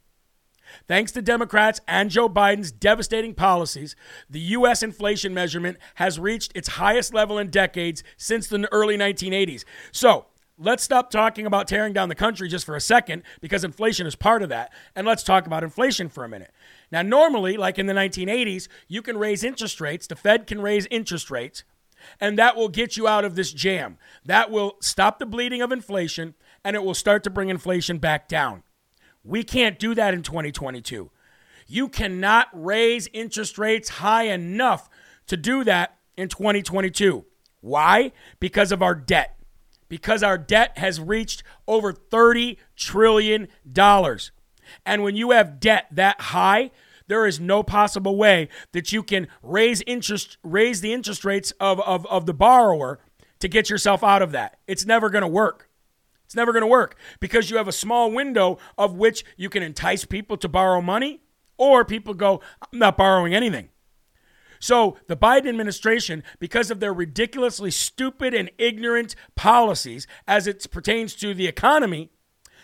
Thanks to Democrats and Joe Biden's devastating policies, the U.S. inflation measurement has reached its highest level in decades since the early 1980s. So, let's stop talking about tearing down the country just for a second because inflation is part of that. And let's talk about inflation for a minute. Now, normally, like in the 1980s, you can raise interest rates, the Fed can raise interest rates, and that will get you out of this jam. That will stop the bleeding of inflation and it will start to bring inflation back down. We can't do that in 2022. You cannot raise interest rates high enough to do that in 2022. Why? Because of our debt. Because our debt has reached over $30 trillion. And when you have debt that high, there is no possible way that you can raise interest raise the interest rates of, of, of the borrower to get yourself out of that. It's never going to work. It's never going to work because you have a small window of which you can entice people to borrow money or people go, I'm not borrowing anything. So, the Biden administration, because of their ridiculously stupid and ignorant policies as it pertains to the economy,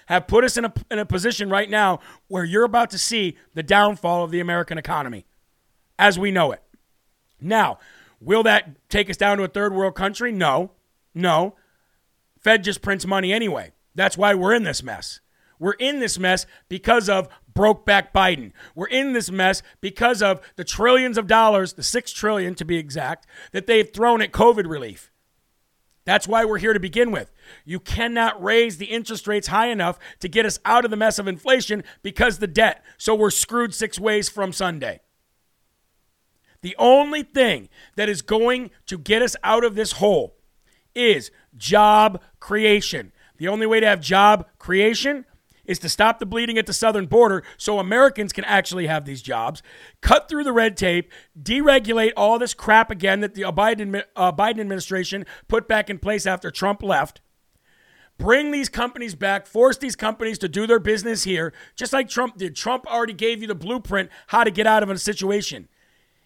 have put us in a, in a position right now where you're about to see the downfall of the American economy as we know it. Now, will that take us down to a third world country? No, no. Fed just prints money anyway. That's why we're in this mess. We're in this mess because of brokeback Biden. We're in this mess because of the trillions of dollars, the 6 trillion to be exact, that they've thrown at COVID relief. That's why we're here to begin with. You cannot raise the interest rates high enough to get us out of the mess of inflation because the debt. So we're screwed six ways from Sunday. The only thing that is going to get us out of this hole is job creation. The only way to have job creation is to stop the bleeding at the southern border so Americans can actually have these jobs, cut through the red tape, deregulate all this crap again that the Biden, uh, Biden administration put back in place after Trump left. Bring these companies back, force these companies to do their business here, just like Trump did. Trump already gave you the blueprint how to get out of a situation.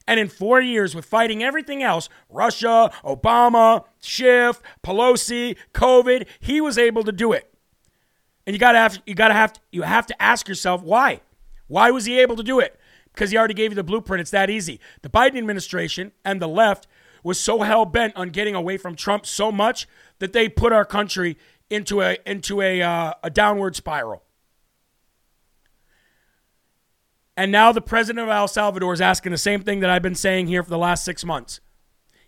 And in four years, with fighting everything else Russia, Obama, Schiff, Pelosi, COVID he was able to do it. And you gotta have you gotta have you have to ask yourself why. Why was he able to do it? Because he already gave you the blueprint. It's that easy. The Biden administration and the left was so hell bent on getting away from Trump so much that they put our country into a into a uh, a downward spiral. And now the president of El Salvador is asking the same thing that I've been saying here for the last six months.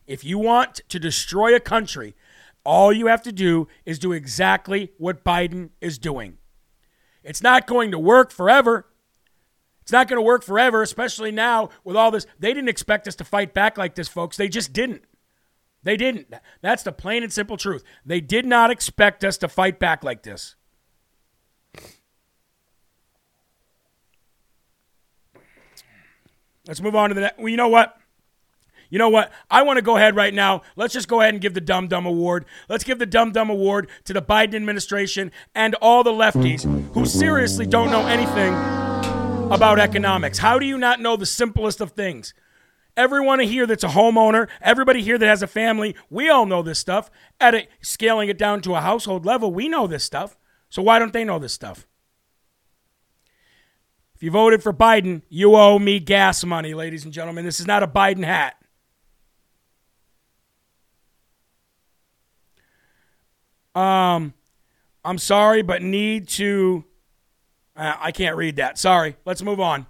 If you want to destroy a country, all you have to do is do exactly what Biden is doing. It's not going to work forever. It's not going to work forever, especially now with all this. They didn't expect us to fight back like this, folks. They just didn't. They didn't. That's the plain and simple truth. They did not expect us to fight back like this. Let's move on to the next. Well, you know what? You know what? I want to go ahead right now. Let's just go ahead and give the Dumb Dumb Award. Let's give the Dumb Dumb Award to the Biden administration and all the lefties who seriously don't know anything about economics. How do you not know the simplest of things? Everyone here that's a homeowner, everybody here that has a family, we all know this stuff. At a, scaling it down to a household level, we know this stuff. So why don't they know this stuff? If you voted for Biden, you owe me gas money, ladies and gentlemen. This is not a Biden hat. Um, I'm sorry, but need to. Uh, I can't read that. Sorry. Let's move on.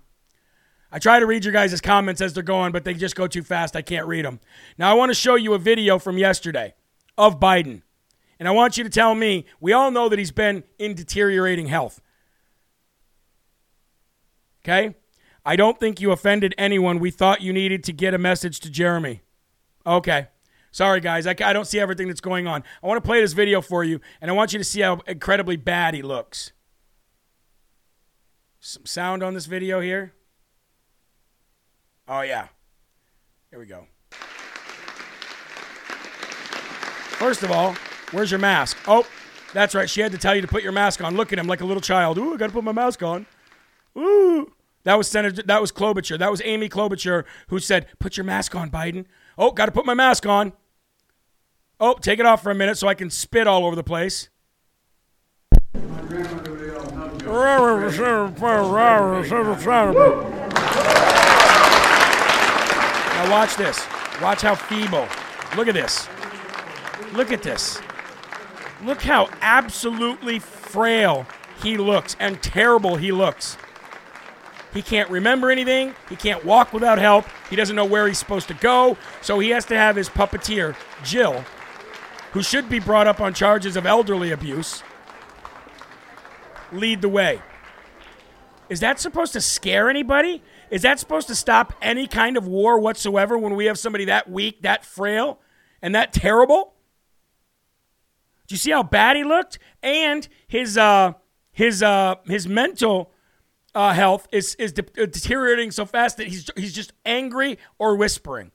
I try to read your guys' comments as they're going, but they just go too fast. I can't read them. Now, I want to show you a video from yesterday of Biden. And I want you to tell me we all know that he's been in deteriorating health. Okay? I don't think you offended anyone. We thought you needed to get a message to Jeremy. Okay. Sorry, guys. I, I don't see everything that's going on. I want to play this video for you, and I want you to see how incredibly bad he looks. Some sound on this video here. Oh, yeah. Here we go. First of all, where's your mask? Oh, that's right. She had to tell you to put your mask on. Look at him like a little child. Ooh, I got to put my mask on. That was Senator. That was Klobuchar. That was Amy Klobuchar who said, "Put your mask on, Biden." Oh, got to put my mask on. Oh, take it off for a minute so I can spit all over the place. Now watch this. Watch how feeble. Look at this. Look at this. Look how absolutely frail he looks and terrible he looks. He can't remember anything. He can't walk without help. He doesn't know where he's supposed to go. So he has to have his puppeteer, Jill, who should be brought up on charges of elderly abuse, lead the way. Is that supposed to scare anybody? Is that supposed to stop any kind of war whatsoever when we have somebody that weak, that frail, and that terrible? Do you see how bad he looked? And his uh, his uh, his mental uh, health is is de- deteriorating so fast that he's he's just angry or whispering.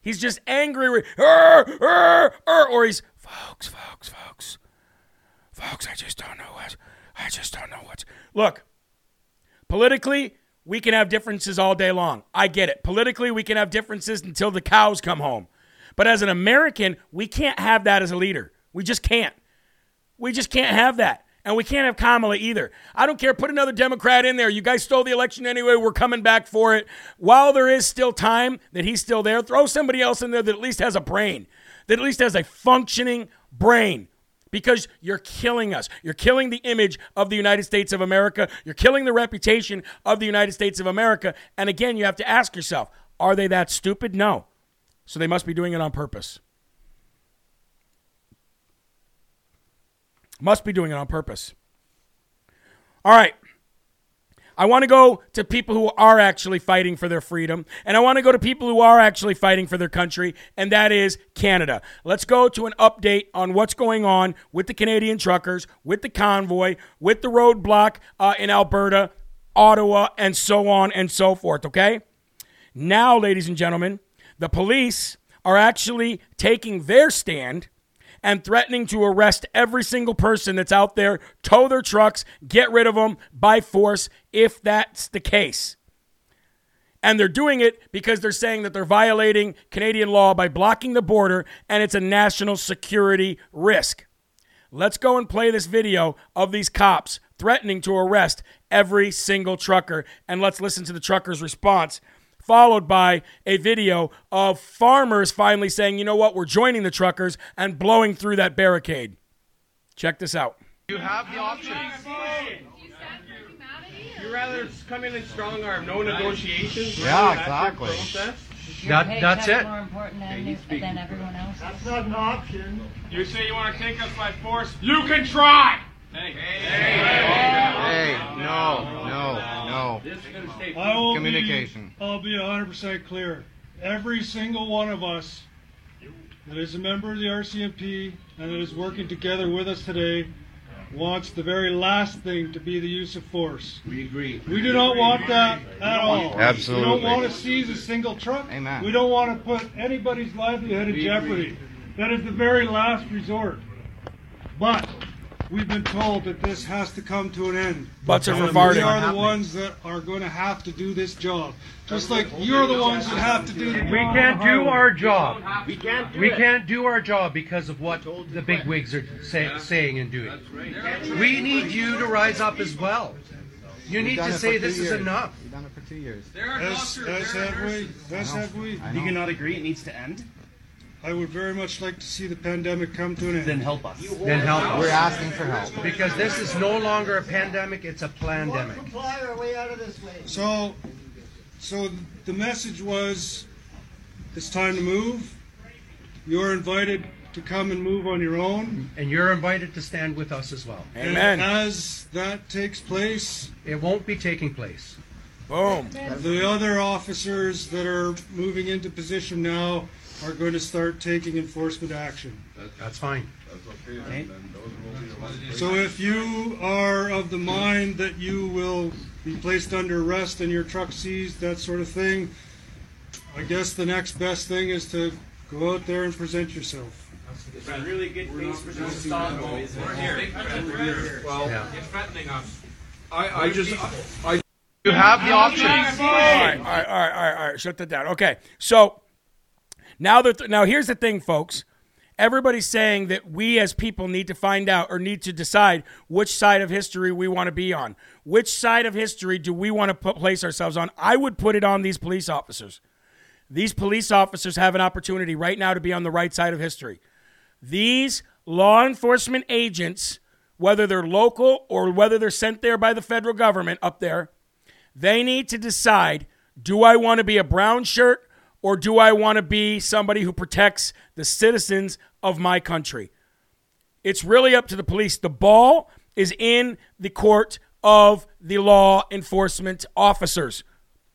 He's just angry, or he's folks, folks, folks, folks. I just don't know what. I just don't know what. Look, politically, we can have differences all day long. I get it. Politically, we can have differences until the cows come home. But as an American, we can't have that as a leader. We just can't. We just can't have that. And we can't have Kamala either. I don't care. Put another Democrat in there. You guys stole the election anyway. We're coming back for it. While there is still time that he's still there, throw somebody else in there that at least has a brain, that at least has a functioning brain. Because you're killing us. You're killing the image of the United States of America. You're killing the reputation of the United States of America. And again, you have to ask yourself are they that stupid? No. So they must be doing it on purpose. Must be doing it on purpose. All right. I want to go to people who are actually fighting for their freedom, and I want to go to people who are actually fighting for their country, and that is Canada. Let's go to an update on what's going on with the Canadian truckers, with the convoy, with the roadblock uh, in Alberta, Ottawa, and so on and so forth, okay? Now, ladies and gentlemen, the police are actually taking their stand and threatening to arrest every single person that's out there, tow their trucks, get rid of them by force if that's the case. And they're doing it because they're saying that they're violating Canadian law by blocking the border and it's a national security risk. Let's go and play this video of these cops threatening to arrest every single trucker and let's listen to the trucker's response followed by a video of farmers finally saying, you know what, we're joining the truckers and blowing through that barricade. Check this out. You have the option. You rather come in and strong arm, no negotiations. Yeah, exactly. That, Hey, that's that's it. more important than, than everyone else. That's not an option. You say you want to take us by force? You can try. Hey, Hey, Hey! no, no, no. This is gonna stay. I will Communication. Be, I'll be 100% clear. Every single one of us that is a member of the RCMP and that is working together with us today wants the very last thing to be the use of force. We agree. We do not want that at all. Absolutely. We don't want to seize a single truck. Amen. We don't want to put anybody's livelihood in jeopardy. That is the very last resort. But we've been told that this has to come to an end. Butts are for farting. We are the ones that are going to have to do this job. Just like you're the ones that have to do the job. We can't do our job. We can't do We can't do our job because of what the big wigs are say, saying and doing. We need you to rise up as well. You need to say this is enough. We've done it for two years. As, as have we. As have we. I Do know. you cannot agree it needs to end? I would very much like to see the pandemic come to an end. Then help us. Then help We're asking for help. Because this is no longer a pandemic, it's a pandemic. So, so the message was, it's time to move. You're invited to come and move on your own. And you're invited to stand with us as well. And Amen. as that takes place, It won't be taking place. Boom. the other officers that are moving into position now are going to start taking enforcement action. That's fine. So if you are of the mind that you will be placed under arrest and your truck seized, that sort of thing, I guess the next best thing is to go out there and present yourself. It's a really good case for this stop, though, isn't it? Well, Yeah. I, I just, I, You have the option. All right, all right, all right, all right, all right. Shut that down. Okay, so now that now here's the thing, folks. Everybody's saying that we as people need to find out or need to decide which side of history we want to be on. Which side of history do we want to put, place ourselves on? I would put it on these police officers. These police officers have an opportunity right now to be on the right side of history. These law enforcement agents, whether they're local or whether they're sent there by the federal government up there, they need to decide do I want to be a brown shirt or do I want to be somebody who protects the citizens of my country? It's really up to the police. The ball is in the court of the law enforcement officers.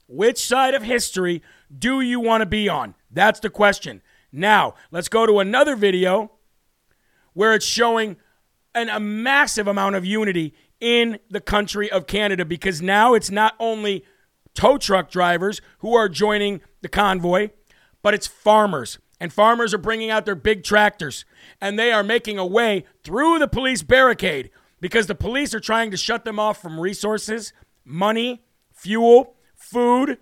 Which side of history do you want to be on? That's the question. Now, let's go to another video where it's showing an, a massive amount of unity in the country of Canada because now it's not only tow truck drivers who are joining the convoy, but it's farmers. And farmers are bringing out their big tractors and they are making a way through the police barricade because the police are trying to shut them off from resources, money, fuel, food.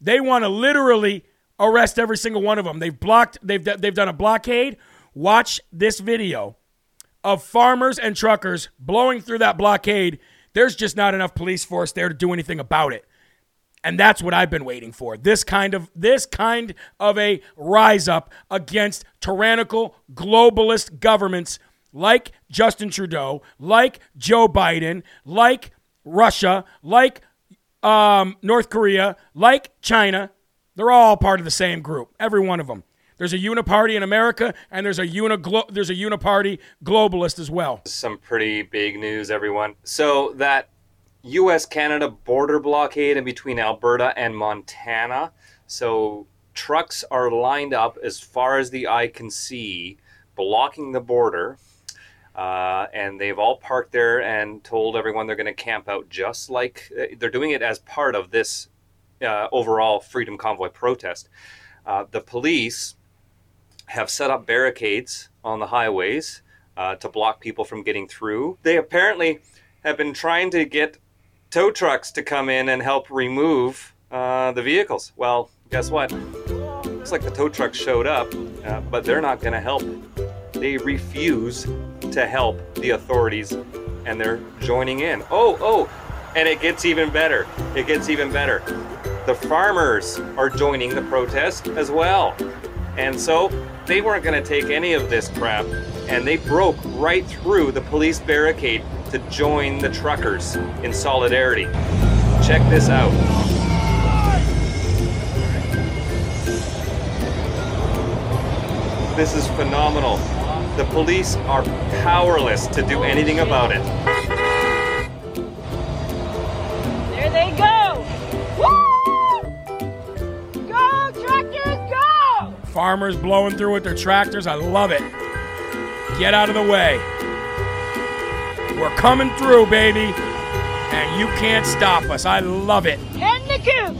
They want to literally arrest every single one of them. They've blocked, they've, they've done a blockade. Watch this video of farmers and truckers blowing through that blockade. There's just not enough police force there to do anything about it. And that's what I've been waiting for. This kind of this kind of a rise up against tyrannical globalist governments like Justin Trudeau, like Joe Biden, like Russia, like um, North Korea, like China. They're all part of the same group. Every one of them. There's a uniparty in America, and there's a uniglo- there's a uniparty globalist as well. Some pretty big news, everyone. So that U.S. Canada border blockade in between Alberta and Montana. So trucks are lined up as far as the eye can see, blocking the border. Uh, and they've all parked there and told everyone they're going to camp out just like uh, they're doing it as part of this uh, overall Freedom Convoy protest. Uh, the police have set up barricades on the highways uh, to block people from getting through. They apparently have been trying to get tow trucks to come in and help remove uh, the vehicles. Well, guess what? Looks like the tow trucks showed up, uh, but they're not going to help. They refuse to help the authorities, and they're joining in. Oh, oh, and it gets even better. It gets even better. The farmers are joining the protest as well. And so they weren't going to take any of this crap, and they broke right through the police barricade to join the truckers in solidarity. Check this out. This is phenomenal. The police are powerless to do anything about it. There they go! Farmers blowing through with their tractors. I love it. Get out of the way. We're coming through, baby. And you can't stop us. I love it. And the coop.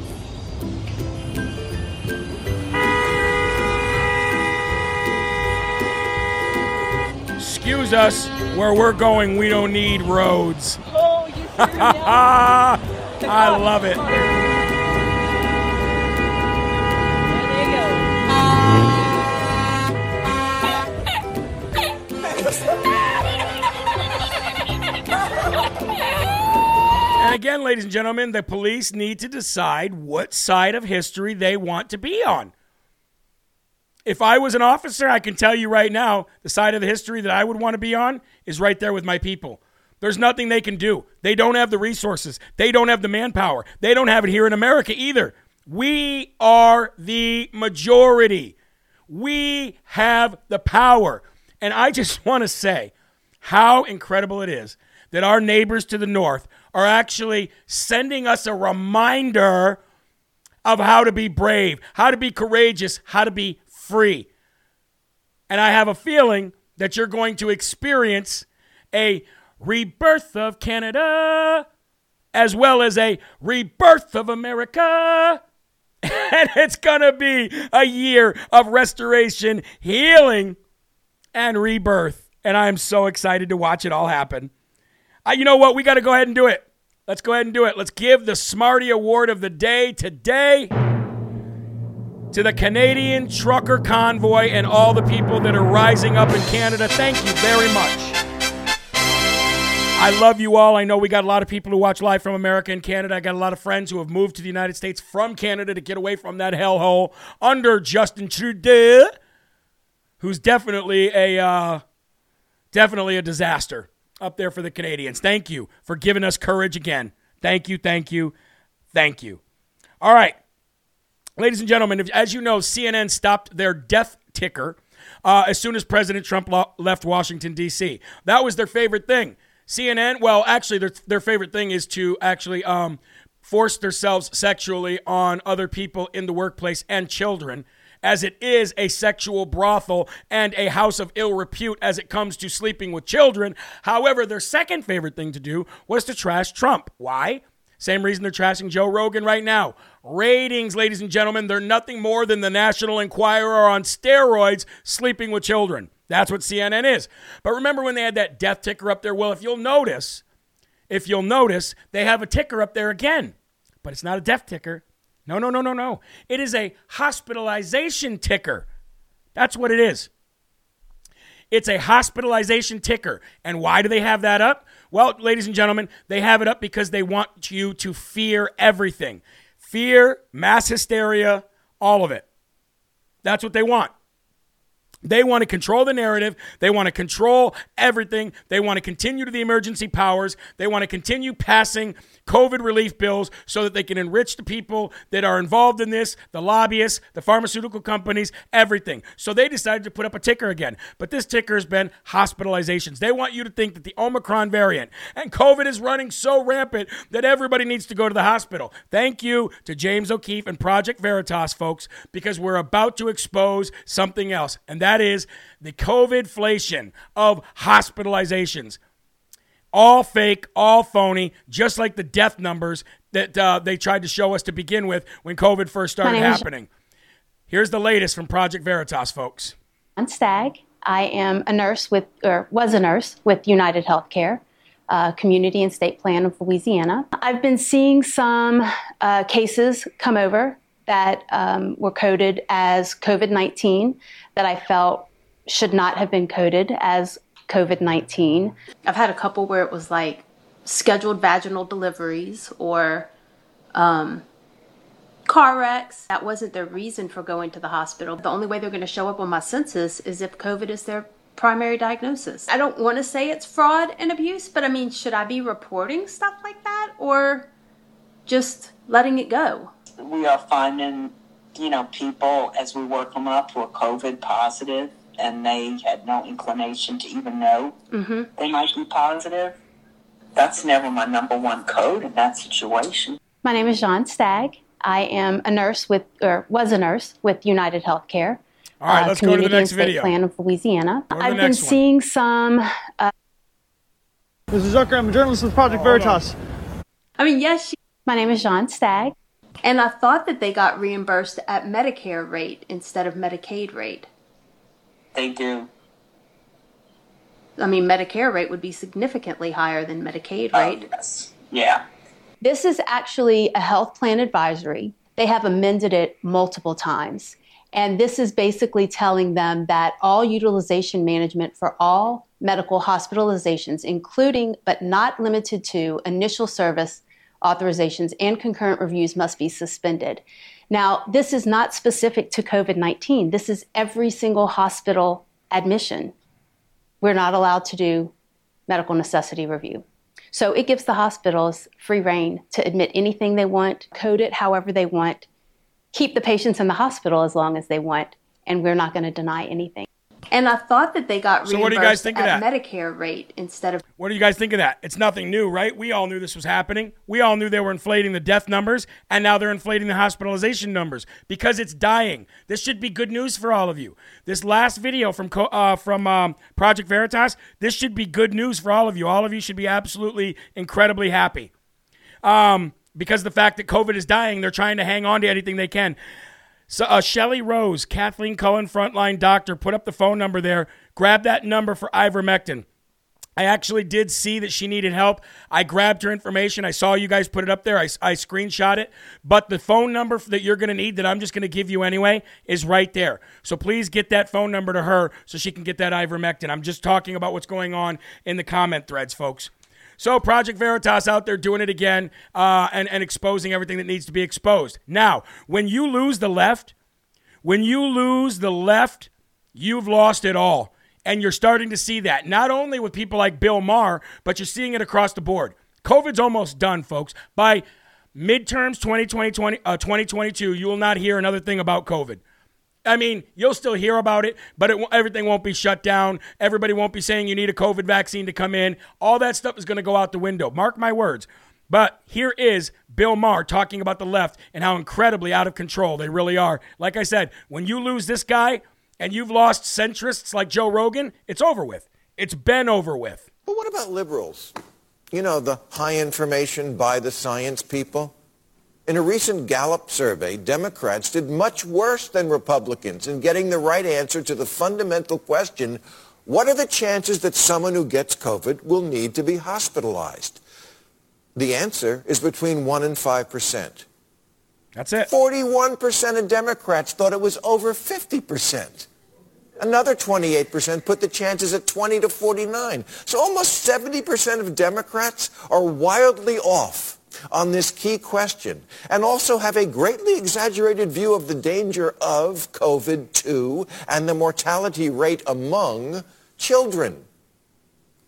Excuse us, where we're going, we don't need roads. Oh, you I love it. Again, ladies and gentlemen, the police need to decide what side of history they want to be on. If I was an officer, I can tell you right now, the side of the history that I would want to be on is right there with my people. There's nothing they can do. They don't have the resources. They don't have the manpower. They don't have it here in America either. We are the majority. We have the power. And I just want to say how incredible it is that our neighbors to the north are actually sending us a reminder of how to be brave, how to be courageous, how to be free. And I have a feeling that you're going to experience a rebirth of Canada as well as a rebirth of America. And it's going to be a year of restoration, healing, and rebirth. And I'm so excited to watch it all happen. Uh, you know what? We got to go ahead and do it. Let's go ahead and do it. Let's give the Smarty Award of the day today to the Canadian Trucker Convoy and all the people that are rising up in Canada. Thank you very much. I love you all. I know we got a lot of people who watch live from America and Canada. I got a lot of friends who have moved to the United States from Canada to get away from that hellhole under Justin Trudeau, who's definitely a uh, definitely a disaster up there for the Canadians. Thank you for giving us courage again. Thank you, thank you, thank you. All right, ladies and gentlemen, if, as you know, CNN stopped their death ticker uh, as soon as President Trump lo- left Washington D.C. That was their favorite thing. CNN, well, actually, their, their favorite thing is to actually um, force themselves sexually on other people in the workplace and children, as it is a sexual brothel and a house of ill repute as it comes to sleeping with children. However, their second favorite thing to do was to trash Trump. Why? Same reason they're trashing Joe Rogan right now. Ratings, ladies and gentlemen, they're nothing more than the National Enquirer on steroids sleeping with children. That's what CNN is. But remember when they had that death ticker up there? Well, if you'll notice, if you'll notice, they have a ticker up there again. But it's not a death ticker. No, no, no, no, no. It is a hospitalization ticker. That's what it is. It's a hospitalization ticker. And why do they have that up? Well, ladies and gentlemen, they have it up because they want you to fear everything fear, mass hysteria, all of it. That's what they want. They want to control the narrative. They want to control everything. They want to continue to the emergency powers. They want to continue passing COVID relief bills so that they can enrich the people that are involved in this, the lobbyists, the pharmaceutical companies, everything. So they decided to put up a ticker again. But this ticker has been hospitalizations. They want you to think that the Omicron variant and COVID is running so rampant that everybody needs to go to the hospital. Thank you to James O'Keefe and Project Veritas, folks, because we're about to expose something else. And that is the COVIDflation of hospitalizations. All fake, all phony, just like the death numbers that uh, they tried to show us to begin with when COVID first started happening. Here's the latest from Project Veritas, folks. I'm Stagg. I am a nurse with, or was a nurse with United Healthcare, uh, Community and State Plan of Louisiana. I've been seeing some uh, cases come over that um, were coded as COVID 19 that I felt should not have been coded as COVID 19. I've had a couple where it was like scheduled vaginal deliveries or um, car wrecks. That wasn't their reason for going to the hospital. The only way they're going to show up on my census is if COVID is their primary diagnosis. I don't want to say it's fraud and abuse, but I mean, should I be reporting stuff like that or just letting it go? We are finding, you know, people as we work them up who are COVID positive and they had no inclination to even know Mm-hmm. they might be positive. That's never my number one code in that situation. My name is John Stagg. I am a nurse with, or was a nurse with United Healthcare. All right, uh, let's go to the next State video. Plan of Louisiana. Go to the I've been one. seeing some. Uh, Mrs. Zucker, I'm a journalist with Project Veritas. I mean, yes, she, My name is John Stagg. And I thought that they got reimbursed at Medicare rate instead of Medicaid rate. They do. I mean, Medicare rate would be significantly higher than Medicaid rate. Oh, rate. yes. Yeah. This is actually a health plan advisory. They have amended it multiple times. And this is basically telling them that all utilization management for all medical hospitalizations, including but not limited to initial service authorizations and concurrent reviews, must be suspended. Now, this is not specific to COVID 19. This is every single hospital admission. We're not allowed to do medical necessity review. So it gives the hospitals free reign to admit anything they want, code it however they want, keep the patients in the hospital as long as they want, and we're not going to deny anything. And I thought that they got So what do you guys think of at that? Medicare rate instead of What do you guys think of that? It's nothing new, right? We all knew this was happening. We all knew they were inflating the death numbers, and now they're inflating the hospitalization numbers because it's dying. This should be good news for all of you. This last video from uh, from um, Project Veritas, this should be good news for all of you. All of you should be absolutely incredibly happy. Um, because the fact that COVID is dying, they're trying to hang on to anything they can. So, uh, Shelly Rose, Kathleen Cohen, frontline doctor, put up the phone number there. Grab that number for ivermectin. I actually did see that she needed help. I grabbed her information. I saw you guys put it up there. I, I screenshot it. But the phone number that you're going to need, that I'm just going to give you anyway, is right there. So please get that phone number to her so she can get that ivermectin. I'm just talking about what's going on in the comment threads, folks. So Project Veritas out there doing it again uh, and, and exposing everything that needs to be exposed. Now, when you lose the left, when you lose the left, you've lost it all. And you're starting to see that, not only with people like Bill Maher, but you're seeing it across the board. COVID's almost done, folks. By midterms 2020, 20, uh, 2022, you will not hear another thing about COVID. I mean, you'll still hear about it, but it, everything won't be shut down. Everybody won't be saying you need a COVID vaccine to come in. All that stuff is going to go out the window. Mark my words. But here is Bill Maher talking about the left and how incredibly out of control they really are. Like I said, when you lose this guy and you've lost centrists like Joe Rogan, it's over with. It's been over with. But what about liberals? You know, the high information by the science people? In a recent Gallup survey, Democrats did much worse than Republicans in getting the right answer to the fundamental question, what are the chances that someone who gets COVID will need to be hospitalized? The answer is between 1 and 5%. That's it. 41% of Democrats thought it was over 50%. Another 28% put the chances at 20 to 49. So almost 70% of Democrats are wildly off on this key question and also have a greatly exaggerated view of the danger of COVID-2 and the mortality rate among children.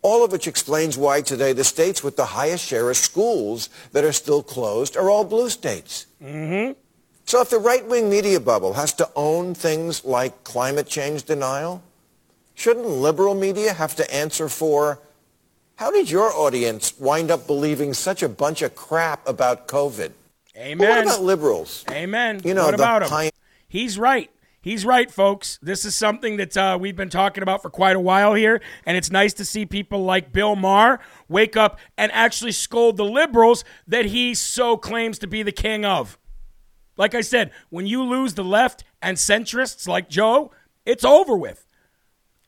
All of which explains why today the states with the highest share of schools that are still closed are all blue states. Mm-hmm. So if the right-wing media bubble has to own things like climate change denial, shouldn't liberal media have to answer for how did your audience wind up believing such a bunch of crap about COVID? Amen. But what about liberals? Amen. You know, what about him? high- He's right. He's right, folks. This is something that uh, we've been talking about for quite a while here, and it's nice to see people like Bill Maher wake up and actually scold the liberals that he so claims to be the king of. Like I said, when you lose the left and centrists like Joe, it's over with.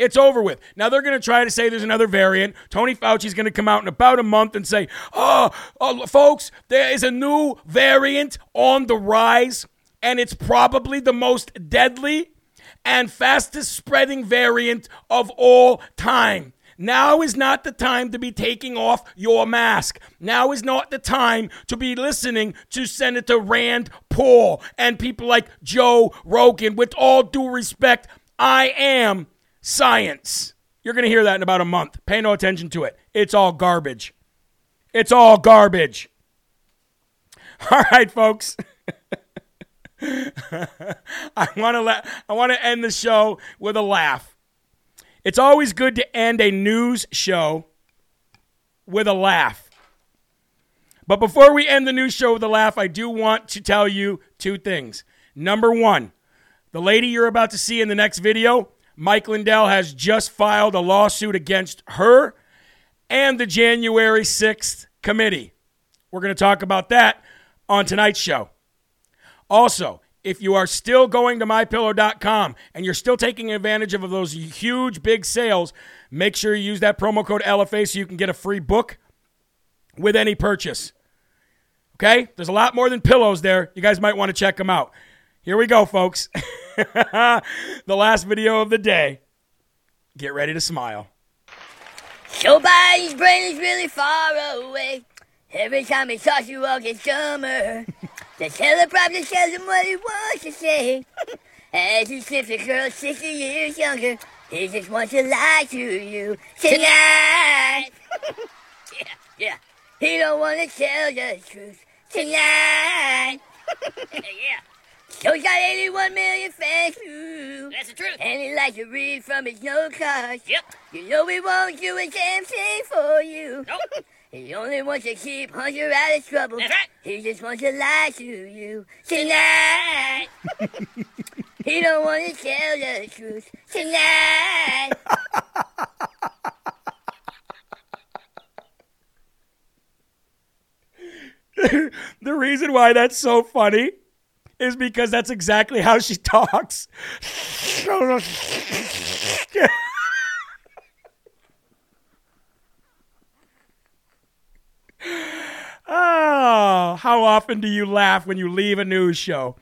It's over with. Now they're going to try to say there's another variant. Tony Fauci's going to come out in about a month and say, "Oh, oh, folks, there is a new variant on the rise, and it's probably the most deadly and fastest spreading variant of all time." Now is not the time to be taking off your mask. Now is not the time to be listening to Senator Rand Paul and people like Joe Rogan. With all due respect, I am science. You're going to hear that in about a month. Pay no attention to it. It's all garbage. It's all garbage. All right, folks. I want to let I want to end the show with a laugh. It's always good to end a news show with a laugh. But before we end the news show with a laugh, I do want to tell you two things. Number one, the lady you're about to see in the next video, Mike Lindell has just filed a lawsuit against her and the January 6th committee. We're going to talk about that on tonight's show. Also, if you are still going to mypillow.com and you're still taking advantage of those huge big sales, make sure you use that promo code LFA so you can get a free book with any purchase. Okay? There's a lot more than pillows there. You guys might want to check them out. Here we go, folks. the last video of the day. Get ready to smile. Somebody's brain is really far away. Every time he talks, you all get dumber. the teleprompter tells him what he wants to say. As he sniffs a girl 60 years younger, he just wants to lie to you tonight. yeah, yeah. He don't want to tell the truth tonight. yeah. So he's got 81 million fans too. That's the truth. And he likes to read from his note cards. Yep. You know he won't do a damn thing for you. Nope. he only wants to keep Hunter out of trouble. That's right. He just wants to lie to you tonight. he don't want to tell the truth tonight. the reason why that's so funny is because that's exactly how she talks. oh, how often do you laugh when you leave a news show?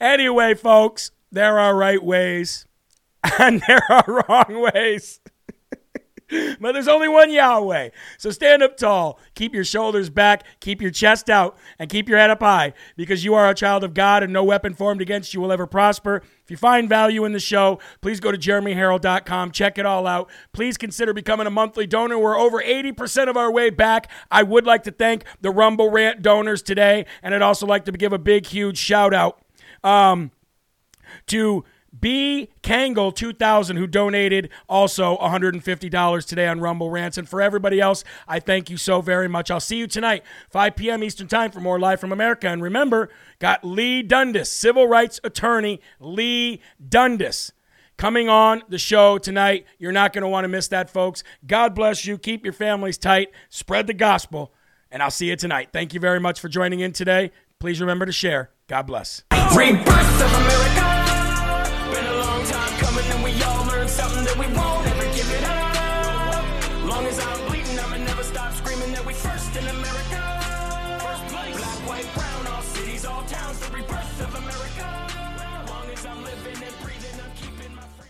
Anyway, folks, there are right ways and there are wrong ways. but there's only one Yahweh. So stand up tall, keep your shoulders back, keep your chest out, and keep your head up high because you are a child of God and no weapon formed against you will ever prosper. If you find value in the show, please go to jeremyherrell.com, check it all out. Please consider becoming a monthly donor. We're over 80% of our way back. I would like to thank the Rumble Rant donors today, and I'd also like to give a big, huge shout out um, to B. Kangle 2000, who donated also $150 today on Rumble Rants. And for everybody else, I thank you so very much. I'll see you tonight, 5 p.m. Eastern Time, for more Live from America. And remember, got Leigh Dundas, civil rights attorney Leigh Dundas. Coming on the show tonight. You're not going to want to miss that, folks. God bless you. Keep your families tight. Spread the gospel. And I'll see you tonight. Thank you very much for joining in today. Please remember to share. God bless. Rebirth of America.